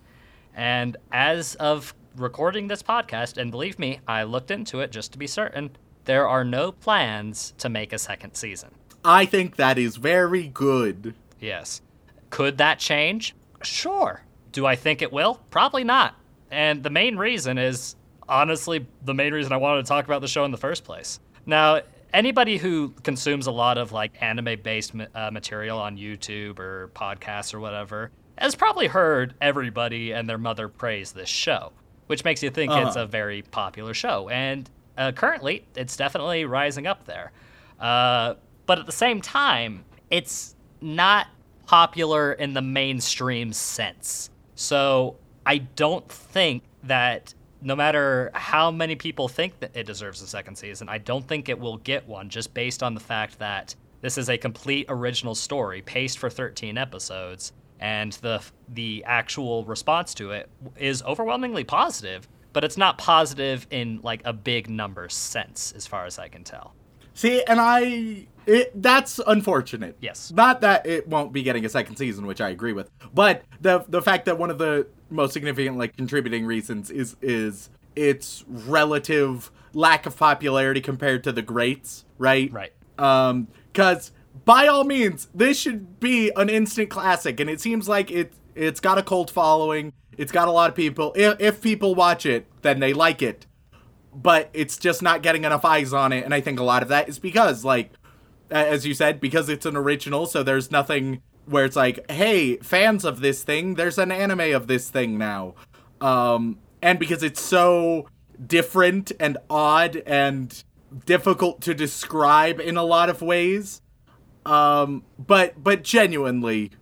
And as of recording this podcast, and believe me, I looked into it just to be certain, there are no plans to make a second season. I think that is very good. Yes. Could that change? Sure. Do I think it will? Probably not. And the main reason is honestly the main reason I wanted to talk about the show in the first place. Now, anybody who consumes a lot of like anime based uh, material on YouTube or podcasts or whatever has probably heard everybody and their mother praise this show, which makes you think it's Uh-huh. a very popular show. And uh, currently, it's definitely rising up there. Uh, but at the same time, it's not popular in the mainstream sense. So I don't think that no matter how many people think that it deserves a second season, I don't think it will get one just based on the fact that this is a complete original story paced for 13 episodes and the the actual response to it is overwhelmingly positive, but it's not positive in like a big number sense as far as I can tell. See, and I it that's unfortunate. Yes. Not that it won't be getting a second season, which I agree with, but the the fact that one of the most significant like contributing reasons is is its relative lack of popularity compared to the greats, right? Right. Um cuz by all means, this should be an instant classic and it seems like it it's got a cult following. It's got a lot of people. If, if people watch it, then they like it. But it's just not getting enough eyes on it and i think a lot of that is because like as you said because it's an original so there's nothing where it's like hey fans of this thing there's an anime of this thing now. Um and because it's so different and odd and difficult to describe in a lot of ways. Um but but genuinely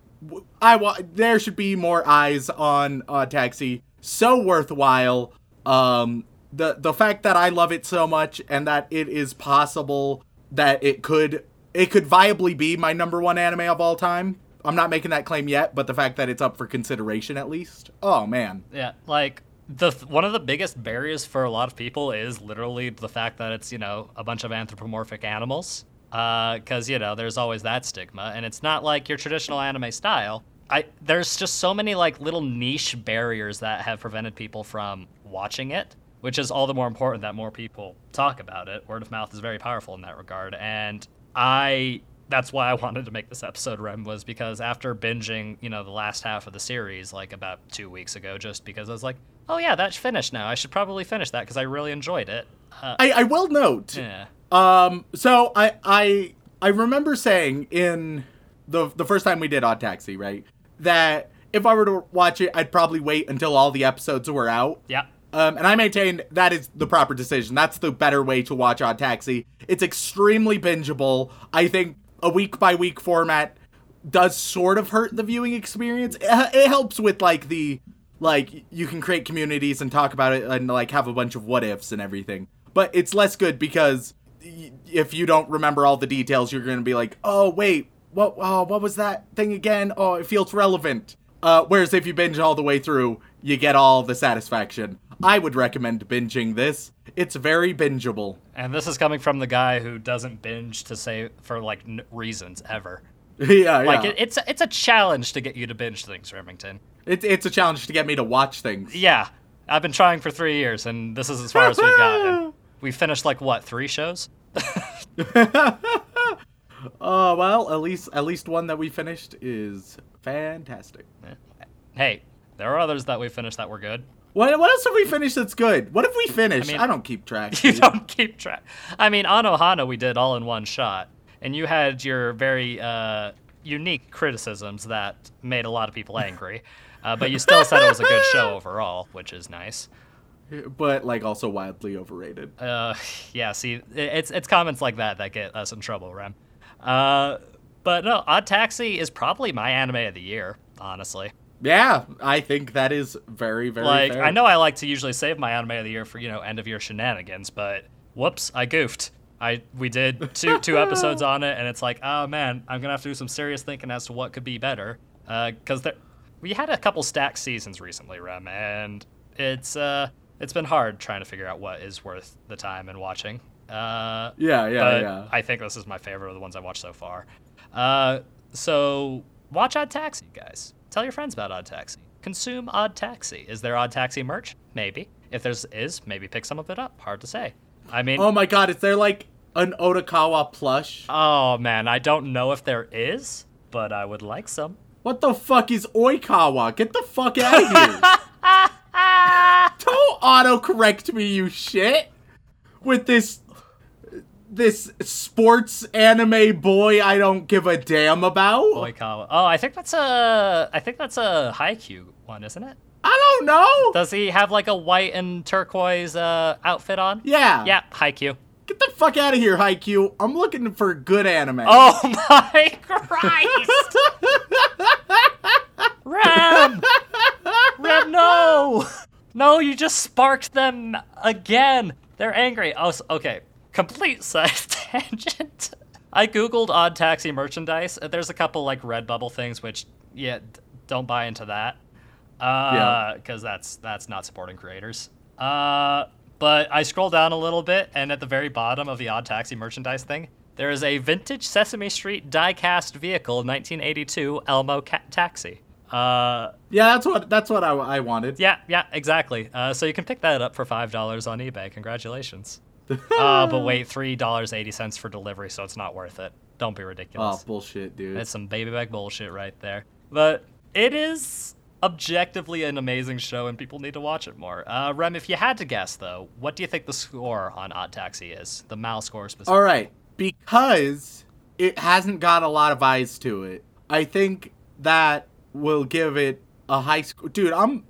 i want there should be more eyes on uh taxi. So worthwhile. Um the the fact that i love it so much and that it is possible that it could it could viably be my number one anime of all time. I'm not making that claim yet but the fact that it's up for consideration at least. Oh man. Yeah, like the one of the biggest barriers for a lot of people is literally the fact that it's you know a bunch of anthropomorphic animals. Because you know there's always that stigma, and it's not like your traditional anime style. I there's just so many like little niche barriers that have prevented people from watching it, which is all the more important that more people talk about it. Word of mouth is very powerful in that regard, and I that's why I wanted to make this episode, Rem, was because after binging, you know, the last half of the series, like about two weeks ago, just because I was like, oh yeah, that's finished now. I should probably finish that because I really enjoyed it. Uh, i i will note yeah. Um, so I I I remember saying in the the first time we did Odd Taxi, right, that if I were to watch it, I'd probably wait until all the episodes were out. Yeah. Um, and I maintain that is the proper decision. That's the better way to watch Odd Taxi. It's extremely bingeable. I think a week by week format does sort of hurt the viewing experience. It, it helps with like the like you can create communities and talk about it and like have a bunch of what ifs and everything. But it's less good because if you don't remember all the details, you're going to be like, "Oh, wait, what oh, what was that thing again? Oh, it feels relevant." Uh, whereas if you binge all the way through, you get all the satisfaction. I would recommend binging this. It's very bingeable. And this is coming from the guy who doesn't binge to say for like n- reasons ever. yeah, Like yeah. it, it's it's a challenge to get you to binge things, Remington. It, it's a challenge to get me to watch things. Yeah, I've been trying for three years, and this is as far as we've gotten. We finished like what three shows? Oh well, at least at least one that we finished is fantastic. Hey, there are others that we finished that were good. What what else have we finished that's good? What have we finished? I, mean- don't keep track. You don't keep track. I mean, Anohana we did all in one shot, and you had your very uh, unique criticisms that made a lot of people angry, uh, but you still said it was a good show overall, which is nice. But like also wildly overrated. Uh, yeah, see, it's it's comments like that that get us in trouble, Rem. Uh, but no, Odd Taxi is probably my anime of the year, honestly. Yeah, I think that is very very Like, fair. I know I like to usually save my anime of the year for you know end of year shenanigans, but whoops, I goofed. I we did two two episodes on it, and it's like, oh man, I'm gonna have to do some serious thinking as to what could be better. Because there, we had a couple stacked seasons recently, Rem, and it's uh it's been hard trying to figure out what is worth the time and watching. Uh, Yeah, yeah, yeah. I think this is my favorite of the ones I've watched so far. Uh, so watch Odd Taxi, guys. Tell your friends about Odd Taxi. Consume Odd Taxi. Is there Odd Taxi merch? Maybe. If there's is, maybe pick some of it up. Hard to say. I mean, oh my god, is there like an Odokawa plush? oh man, I don't know if there is, but I would like some. What the fuck is Oikawa? Get the fuck out of here. Don't autocorrect me, you shit. With this this sports anime boy I don't give a damn about. Oikawa. Oh, I think that's a I think that's a Haikyuu one, isn't it? I don't know. Does he have like a white and turquoise uh, outfit on? yeah. Yeah, Haikyuu. Get the fuck out of here, Haikyuu. I'm looking for good anime. Oh my Christ! Ram! Ram, no! No, you just sparked them again. They're angry. Oh, okay. Complete side tangent. I googled odd taxi merchandise. Uh, There's a couple like Redbubble things, which yeah, don't buy into that. Uh, Yeah. because that's that's not supporting creators. Uh, but I scroll down a little bit, and at the very bottom of the odd taxi merchandise thing, there is a vintage Sesame Street die-cast vehicle, 1982 Elmo ca- taxi. Uh, Yeah, that's what that's what I, I wanted. yeah, yeah, exactly. Uh, so you can pick that up for five dollars on eBay. Congratulations. uh, but wait, three dollars eighty cents for delivery, so it's not worth it. Don't be ridiculous. Oh, bullshit, dude. It's some baby back bullshit right there. But it is objectively an amazing show, and people need to watch it more. Uh, Rem, if you had to guess though, what do you think the score on Odd Taxi is? The Mal score specifically. All right, because it hasn't got a lot of eyes to it. I think that will give it a high score. Dude, I'm.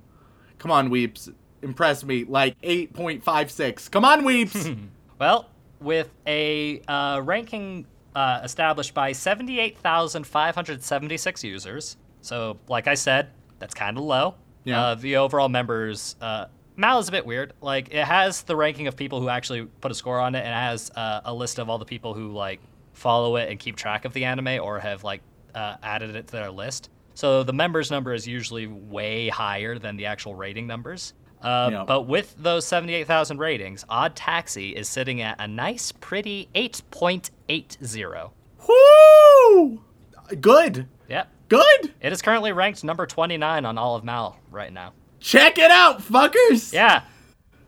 Come on, weeps. Impress me. Like 8.56. Come on, weeps. Well, with a uh, ranking uh, established by 78,576 users, so like I said, that's kind of low. Yeah. Uh, the overall members, uh, Mal is a bit weird. Like it has the ranking of people who actually put a score on it, and it has uh, a list of all the people who like follow it and keep track of the anime or have like uh, added it to their list. So the members number is usually way higher than the actual rating numbers. Uh, Yeah. But with those 78,000 ratings, Odd Taxi is sitting at a nice, pretty 8.80. Woo! Good. Yep. Good. It is currently ranked number 29 on all of Mal right now. Check it out, fuckers. Yeah.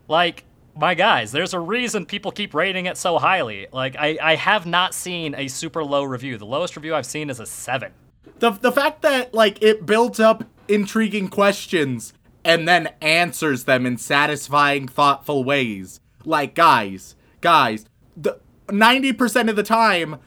Like, my guys, there's a reason people keep rating it so highly. Like, I, I have not seen a super low review. The lowest review I've seen is a 7. The, the fact that, like, it builds up intriguing questions and then answers them in satisfying, thoughtful ways. Like, guys, guys, the 90% of the time,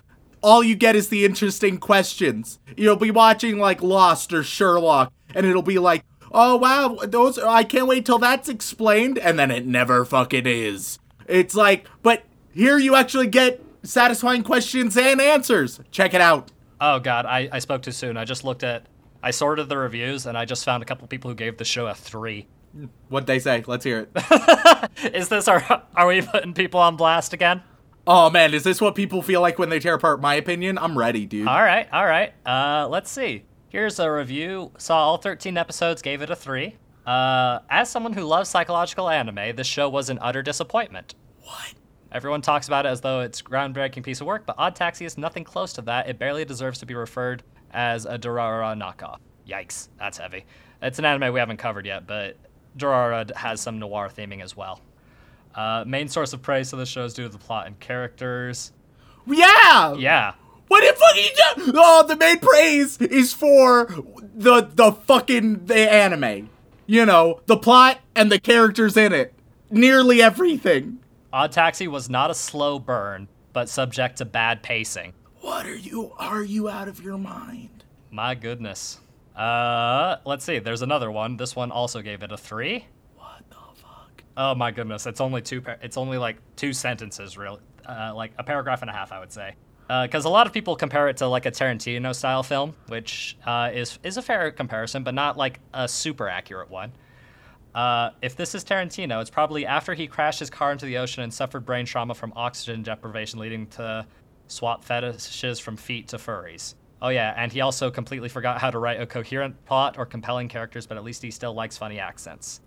all you get is the interesting questions. You'll be watching, like, Lost or Sherlock, and it'll be like, oh wow, those I can't wait till that's explained, and then it never fucking is. It's like, but here you actually get satisfying questions and answers. Check it out. Oh god, I, I spoke too soon. I just looked at I sorted the reviews and I just found a couple people who gave the show a three. What'd they say? Let's hear it. Is this our are we putting people on blast again? Oh man, is this what people feel like when they tear apart my opinion? I'm ready, dude. All right, all right. Uh, let's see. Here's a review. Saw all 13 episodes, gave it a three. Uh, as someone who loves psychological anime, this show was an utter disappointment. What? Everyone talks about it as though it's a groundbreaking piece of work, but Odd Taxi is nothing close to that. It barely deserves to be referred as a Durara knockoff. Yikes, that's heavy. It's an anime we haven't covered yet, but Durara has some noir theming as well. Uh, main source of praise to the show is due to the plot and characters. Yeah. Yeah, What if fucking oh the main praise is for the the fucking the anime. You know, the plot and the characters in it. Nearly everything. Odd Taxi was not a slow burn, but subject to bad pacing. What are you are you out of your mind? My goodness. Uh, let's see. There's another one. This one also gave it a three. Oh my goodness. It's only two. Par- it's only like two sentences, really. Uh, like a paragraph and a half, I would say. Because a lot of people compare it to like a Tarantino style film, which uh, is is a fair comparison, but not like a super accurate one. Uh, if this is Tarantino, it's probably after he crashed his car into the ocean and suffered brain trauma from oxygen deprivation, leading to swap fetishes from feet to furries. Oh yeah, and he also completely forgot how to write a coherent plot or compelling characters, but at least he still likes funny accents.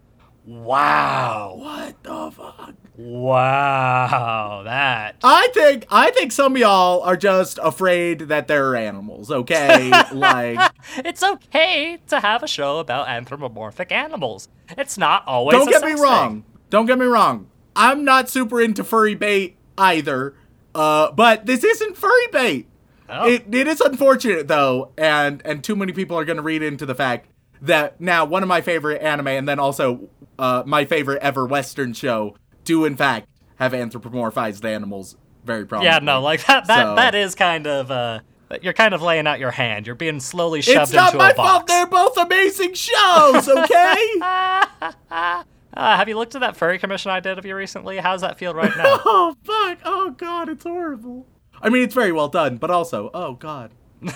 Wow. What the fuck? Wow. That. I think I think some of y'all are just afraid that they're animals, okay? like It's okay to have a show about anthropomorphic animals. It's not always Don't get me wrong. thing. Don't get me wrong. I'm not super into furry bait either. Uh, but this isn't furry bait. Oh. It, it is unfortunate though, and and too many people are going to read into the fact that now one of my favorite anime and then also uh, my favorite ever Western show do in fact have anthropomorphized animals very prominently. Yeah, no, like that. That So- that is kind of. uh You're kind of laying out your hand. You're being slowly shoved into a box. It's not my fault. They're both amazing shows, okay? Uh, have you looked at that furry commission I did of you recently? How's that feel right now? oh fuck! Oh god, it's horrible. I mean, it's very well done, but also, oh god.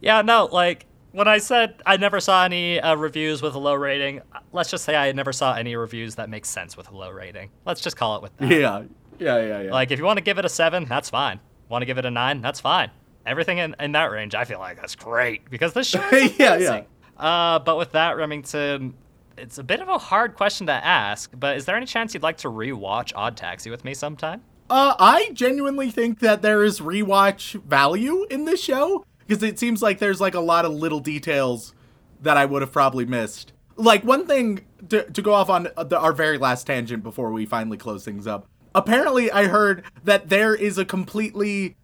Yeah, no, like when I said I never saw any uh, reviews with a low rating, let's just say I never saw any reviews that make sense with a low rating. Let's just call it with that. Yeah, yeah, yeah, yeah. Like if you want to give it a seven, that's fine. Want to give it a nine, that's fine. Everything in, in that range, I feel like that's great because this show is Yeah, amazing. Uh, but with that, Remington, it's a bit of a hard question to ask. But is there any chance you'd like to rewatch Odd Taxi with me sometime? Uh, I genuinely think that there is rewatch value in this show because it seems like there's like a lot of little details that I would have probably missed. Like one thing to, to go off on uh, the, our very last tangent before we finally close things up. Apparently, I heard that there is a completely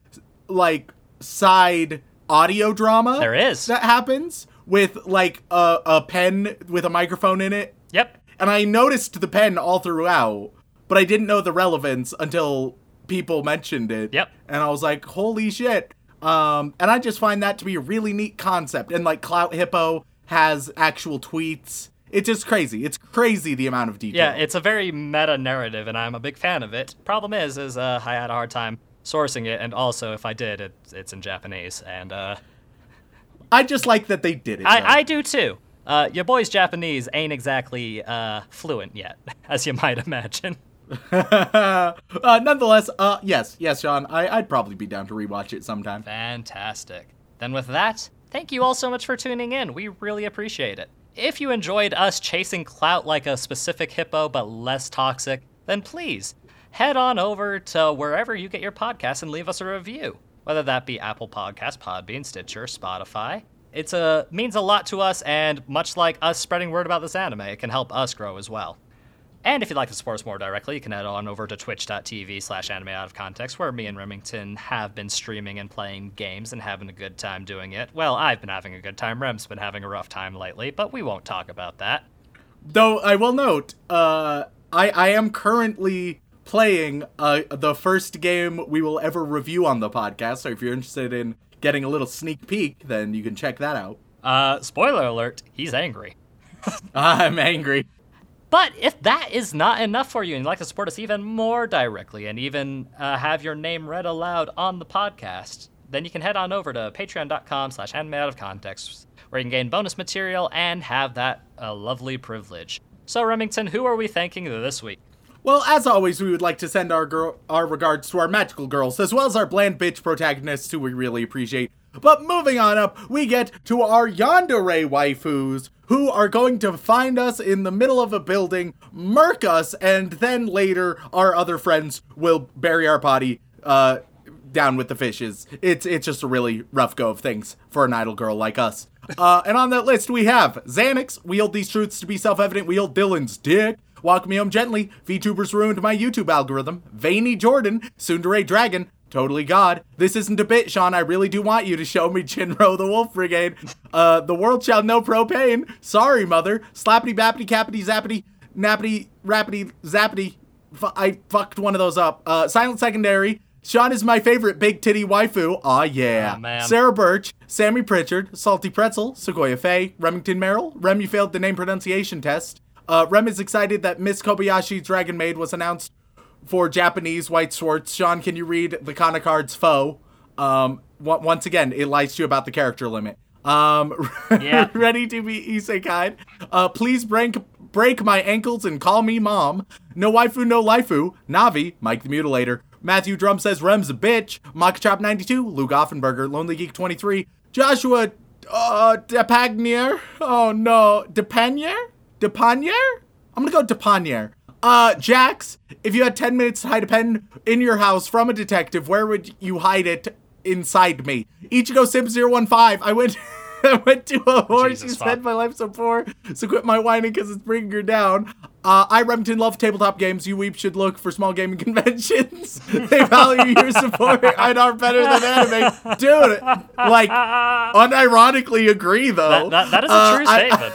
like side audio drama. There is. that happens with like a, a pen with a microphone in it Yep. and I noticed the pen all throughout, but I didn't know the relevance until people mentioned it. Yep. And I was like, holy shit. Um, and I just find that to be a really neat concept. And like Clout Hippo has actual tweets. It's just crazy. It's crazy the amount of detail. Yeah, it's a very meta narrative, and I'm a big fan of it. Problem is, is uh, I had a hard time sourcing it, and also if I did, it, it's in Japanese, and uh, I just like that they did it. though. I, I do too. Uh, your boy's Japanese ain't exactly uh, fluent yet, as you might imagine. uh, nonetheless, uh, yes, yes, Sean, I, I'd probably be down to rewatch it sometime. Fantastic. Then, with that, thank you all so much for tuning in. We really appreciate it. If you enjoyed us chasing clout like a specific hippo but less toxic, then please head on over to wherever you get your podcasts and leave us a review. Whether that be Apple Podcasts, Podbean, Stitcher, Spotify. It's a means a lot to us, and much like us spreading word about this anime, it can help us grow as well. And if you'd like to support us more directly, you can head on over to twitch.tv slash anime out of context, where me and Remington have been streaming and playing games and having a good time doing it. Well, I've been having a good time, Rem's been having a rough time lately, but we won't talk about that. Though I will note, uh, I I am currently playing uh the first game we will ever review on the podcast. So if you're interested in getting a little sneak peek, then you can check that out. Uh, spoiler alert, he's angry. I'm angry. But if that is not enough for you and you'd like to support us even more directly and even uh, have your name read aloud on the podcast, then you can head on over to patreon.com slash anime out of context, where you can gain bonus material and have that uh, lovely privilege. So, Remington, who are we thanking this week? Well, as always, we would like to send our girl, our regards to our magical girls, as well as our bland bitch protagonists, who we really appreciate. But moving on up, we get to our yandere waifus, who are going to find us in the middle of a building, murk us, and then later our other friends will bury our body uh, down with the fishes. It's it's just a really rough go of things for an idol girl like us. Uh, and on that list we have Xanax, wield these truths to be self-evident, wield Dylan's dick, Walk Me Home Gently, VTubers ruined my YouTube algorithm, Veiny Jordan, Sundere Dragon, Totally God. This isn't a bit, Sean. I really do want you to show me Chinro the Wolf Brigade. Uh, the world shall know propane. Sorry, mother. Slappity bappity cappity zappity nappity rappity zappity. F- I fucked one of those up. Uh, Silent Secondary. Sean is my favorite big titty waifu. Aw, yeah. Man. Sarah Birch, Sammy Pritchard, Salty Pretzel, Sequoia Faye, Remington Merrill. Rem, you failed the name pronunciation test. Uh, Rem is excited that Miss Kobayashi Dragon Maid was announced for Japanese White Swords. Sean, can you read the Kana card's foe? Um, w- once again, it lies to you about the character limit. Um, Yeah. ready to be isekai. Uh, please break break my ankles and call me mom. No waifu, no laifu. Navi, Mike the Mutilator. Matthew Drum says Rem's a bitch. Makachop 92, Luke Offenberger, Lonely Geek 23, Joshua uh Depagnier. Oh no, Depanier? Depanier? I'm gonna go Depanier. Uh, Jax, if you had 10 minutes to hide a pen in your house from a detective, where would you hide it inside me? Ichigo Sim 015, I went. I went to a horse Jesus, said my life so poor, so quit my whining because it's bringing her down. Uh, I Remington love tabletop games. You weep should look for small gaming conventions. they value your support and are better than anime. Dude, like, unironically agree though. That, that, that is a Uh, true I- statement.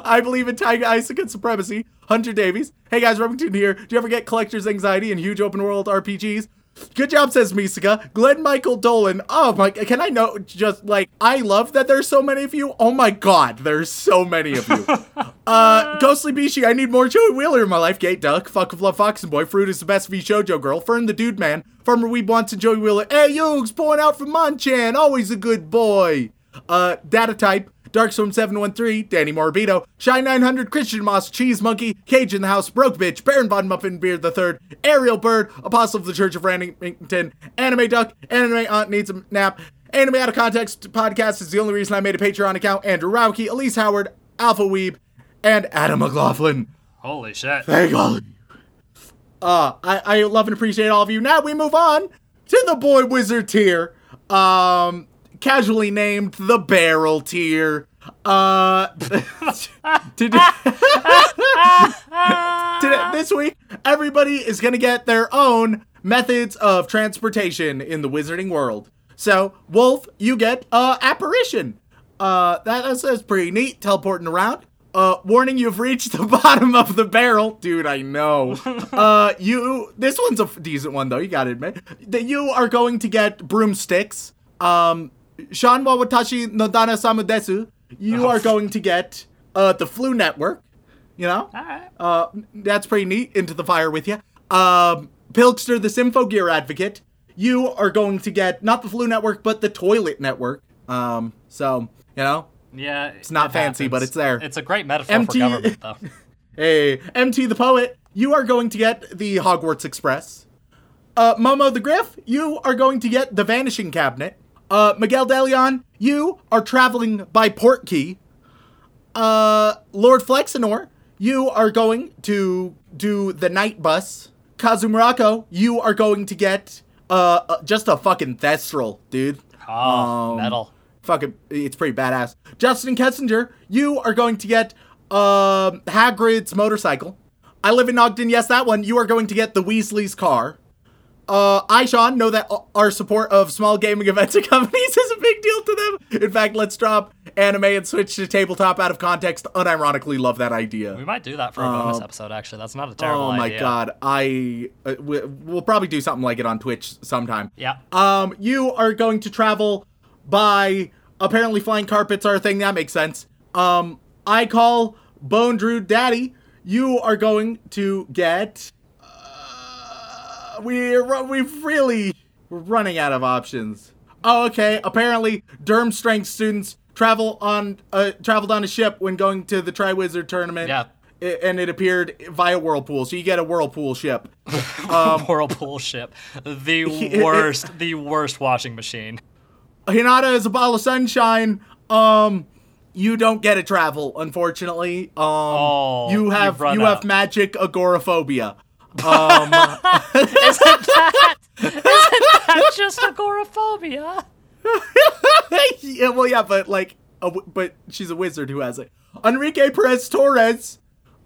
I believe in Tiger Isaac and supremacy. Hunter Davies. Hey guys, Remington here. Do you ever get collector's anxiety in huge open world RPGs? Good job, says Misaka. Glenn Michael Dolan. Oh my, can I know? Just like, I love that there's so many of you. Oh my god, there's so many of you. uh, Ghostly Bishi, I need more Joey Wheeler in my life. Gate Duck, Fuck of Love Fox and Boy, Fruit is the best V Shoujo girl. Fern the Dude Man, Farmer Weeb wants and Joey Wheeler. Hey, Yugs, pouring out from Monchan, always a good boy. Uh, Data Type, Darkstorm 713, Danny Morbido, Shine 900, Christian Moss, Cheese Monkey, Cage in the House, Broke Bitch, Baron Von Muffin Beard III, Ariel Bird, Apostle of the Church of Remington, Anime Duck, Anime Aunt Needs a Nap, Anime Out of Context podcast is the only reason I made a Patreon account, Andrew Rauke, Elise Howard, Alpha Weeb, and Adam McLaughlin. Holy shit. Thank all of you. Uh, I, I love and appreciate all of you. Now we move on to the boy wizard tier. Um, casually named the barrel tier. Uh, today, today, this week, everybody is gonna get their own methods of transportation in the wizarding world. So, Wolf, you get uh apparition. Uh, that, that's, that's pretty neat. Teleporting around. Uh, warning, you've reached the bottom of the barrel, dude. I know. uh, you. This one's a f- decent one though. You gotta admit that you are going to get broomsticks. Um, Sean wa watashi no dana samu desu. You are going to get uh the Floo Network. You know. Uh, that's pretty neat. Into the fire with you. Um, Pilkster, the Symphogear advocate. You are going to get not the Floo Network, but the toilet network. Um, so you know, Yeah. It's not fancy, but it's there. It's a great metaphor MT for government, though. Hey, MT the Poet, you are going to get the Hogwarts Express. Uh, Momo the Griff, you are going to get the Vanishing Cabinet. Uh, Miguel Deleon, you are traveling by Portkey. Uh, Lord Flexinor, you are going to do the Knight Bus. Kazumurako, you are going to get uh, uh just a fucking Thestral, dude. Oh, Um, metal. Fucking, it's pretty badass. Justin Kessinger, you are going to get um Hagrid's motorcycle. I live in Ogden. Yes, that one. You are going to get the Weasley's car. Uh, I, Sean, know that our support of small gaming events and companies is a big deal to them. In fact, let's drop anime and switch to tabletop out of context. Unironically, love that idea. We might do that for a bonus episode, actually. That's not a terrible idea. Oh my idea. god, I uh, we, we'll probably do something like it on Twitch sometime. Yeah. Um, you are going to travel by apparently flying carpets are a thing. That makes sense. Um, I call Bone Drew Daddy. You are going to get. We're we've really we're running out of options. Oh, okay. Apparently, Durmstrang students travel on uh, traveled on a ship when going to the Triwizard tournament. Yeah. And it appeared via whirlpool, so you get a whirlpool ship. Whirlpool ship. The worst, the worst washing machine. Hinata is a ball of sunshine. Um, you don't get to travel, unfortunately. Um, Oh, you have you have magic agoraphobia. Um, Isn't that, isn't that just agoraphobia? yeah, well, yeah, but like, a w but she's a wizard who has it. Enrique Perez Torres.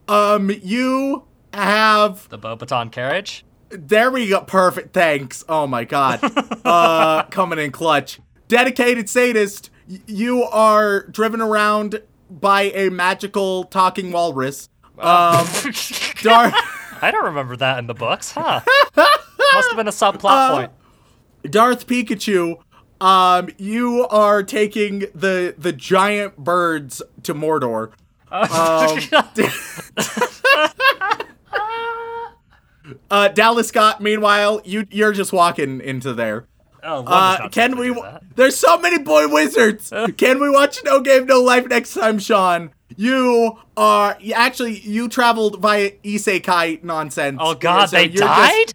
Um, you have The Beauxbaton carriage? There we go. Perfect. Thanks. Oh my god. uh coming in clutch. Dedicated sadist. Y- you are driven around by a magical talking walrus. Um Dar- I don't remember that in the books, huh? Must have been a subplot Uh, point. Darth Pikachu. Um you are taking the the giant birds to Mordor. Um, uh Dallas Scott meanwhile, you you're just walking into there. Oh, Uh, can we? There's so many boy wizards. can we watch No Game No Life next time, Sean? You are you- actually you traveled via isekai nonsense. Oh God, So they you're just- died.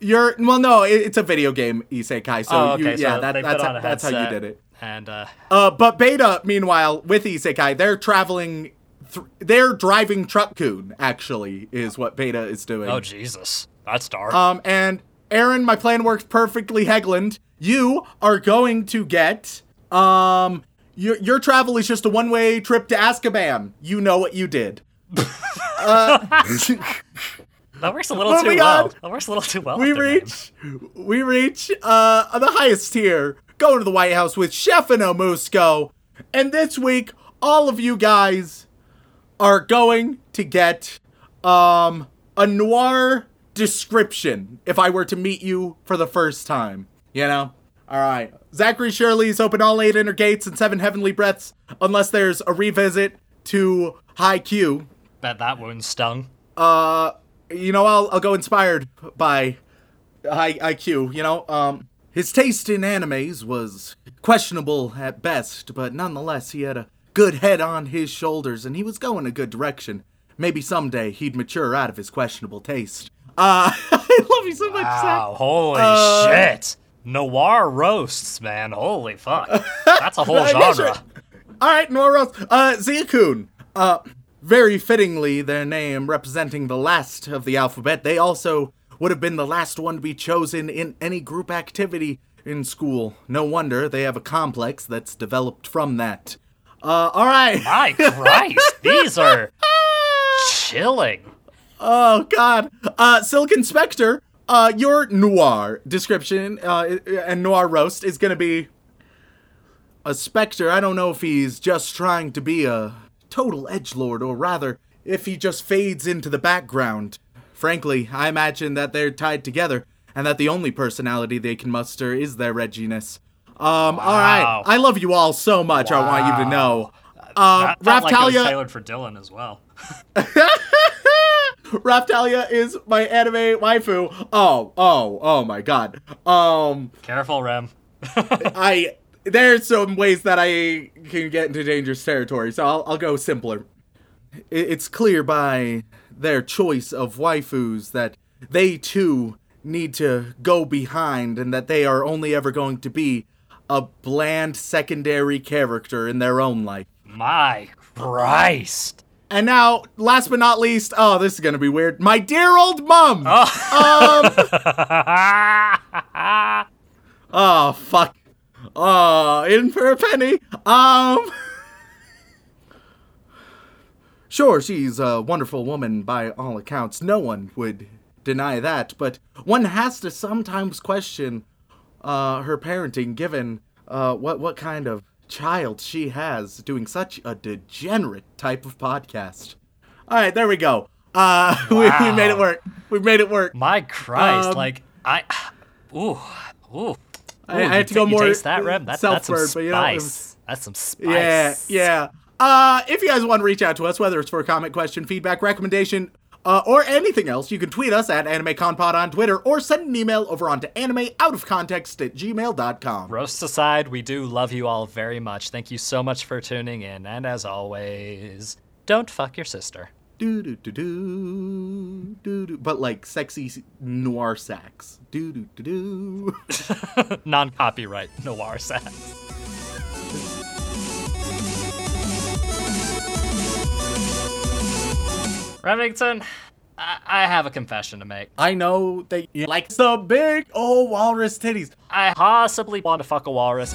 you're well, no, it, it's a video game isekai. So oh, okay. you, yeah, so that, that's how, that's how you did it. And uh, Uh, but Beta, meanwhile, with isekai, they're traveling. Th- they're driving Truck-kun. Actually, is what Beta is doing. oh Jesus, that's dark. Um, and Aaron, my plan works perfectly. Hegland, you are going to get um your your travel is just a one way trip to Azkaban. You know what you did. that works a little too moving well. That works a little too well. We reach we reach uh the highest tier. Going to the White House with Stefano Musco. And this week, all of you guys are going to get um a noir description if I were to meet you for the first time. You know? Alright. Zachary Shirley's open all eight inner gates and seven heavenly breaths, unless there's a revisit to Haikyu. Bet that wound stung. Uh you know, I'll I'll go inspired by High IQ, you know? Um his taste in animes was questionable at best, but nonetheless he had a good head on his shoulders and he was going a good direction. Maybe someday he'd mature out of his questionable taste. Uh I love you so much, Wow, Zach. holy Uh, shit. Noir roasts, man. Holy fuck. That's a whole genre. All right, noir Rose. Uh, Ziakun. Uh, very fittingly, their name representing the last of the alphabet. They also would have been the last one to be chosen in any group activity in school. No wonder they have a complex that's developed from that. Uh, all right. My Christ, these are chilling. Oh God. Uh, Silicon Spectre. Uh, your noir description uh, and noir roast is gonna be a specter. I don't know if he's just trying to be a total edge lord, or rather, if he just fades into the background. Frankly, I imagine that they're tied together, and that the only personality they can muster is their edginess. Um, all right. I love you all so much. I want you to know. Um, That felt like it tailored for Dylan as well. Raphtalia is my anime waifu. Oh, oh, oh my god. Um, Careful, Rem. I there's some ways that I can get into dangerous territory, so I'll, I'll go simpler. It's clear by their choice of waifus that they too need to go behind, and that they are only ever going to be a bland secondary character in their own life. My Christ. And now, last but not least, oh, this is gonna be weird. My dear old mom. Oh fuck. Oh, in for a penny. Um Sure, she's a wonderful woman by all accounts. No one would deny that, but one has to sometimes question uh her parenting given uh what what kind of child she has doing such a degenerate type of podcast. All right, there we go. Uh we, we made it work. We made it work. My Christ. Um, like, I. Ooh. Ooh. I, I had to go more taste that, Rem? That, that's some but you know, spice. was- That's some spice. Yeah, yeah. Uh, if you guys want to reach out to us, whether it's for a comment, question, feedback, recommendation, uh, or anything else, you can tweet us at AnimeConPod on Twitter or send an email over onto animeoutofcontext at gmail.com. Roasts aside, we do love you all very much. Thank you so much for tuning in, and as always, don't fuck your sister. Do do do do do do, but like sexy noir sax. Do do do do. Non copyright noir sax. Remington, I-, I have a confession to make. I know that you like the big old walrus titties. I possibly want to fuck a walrus.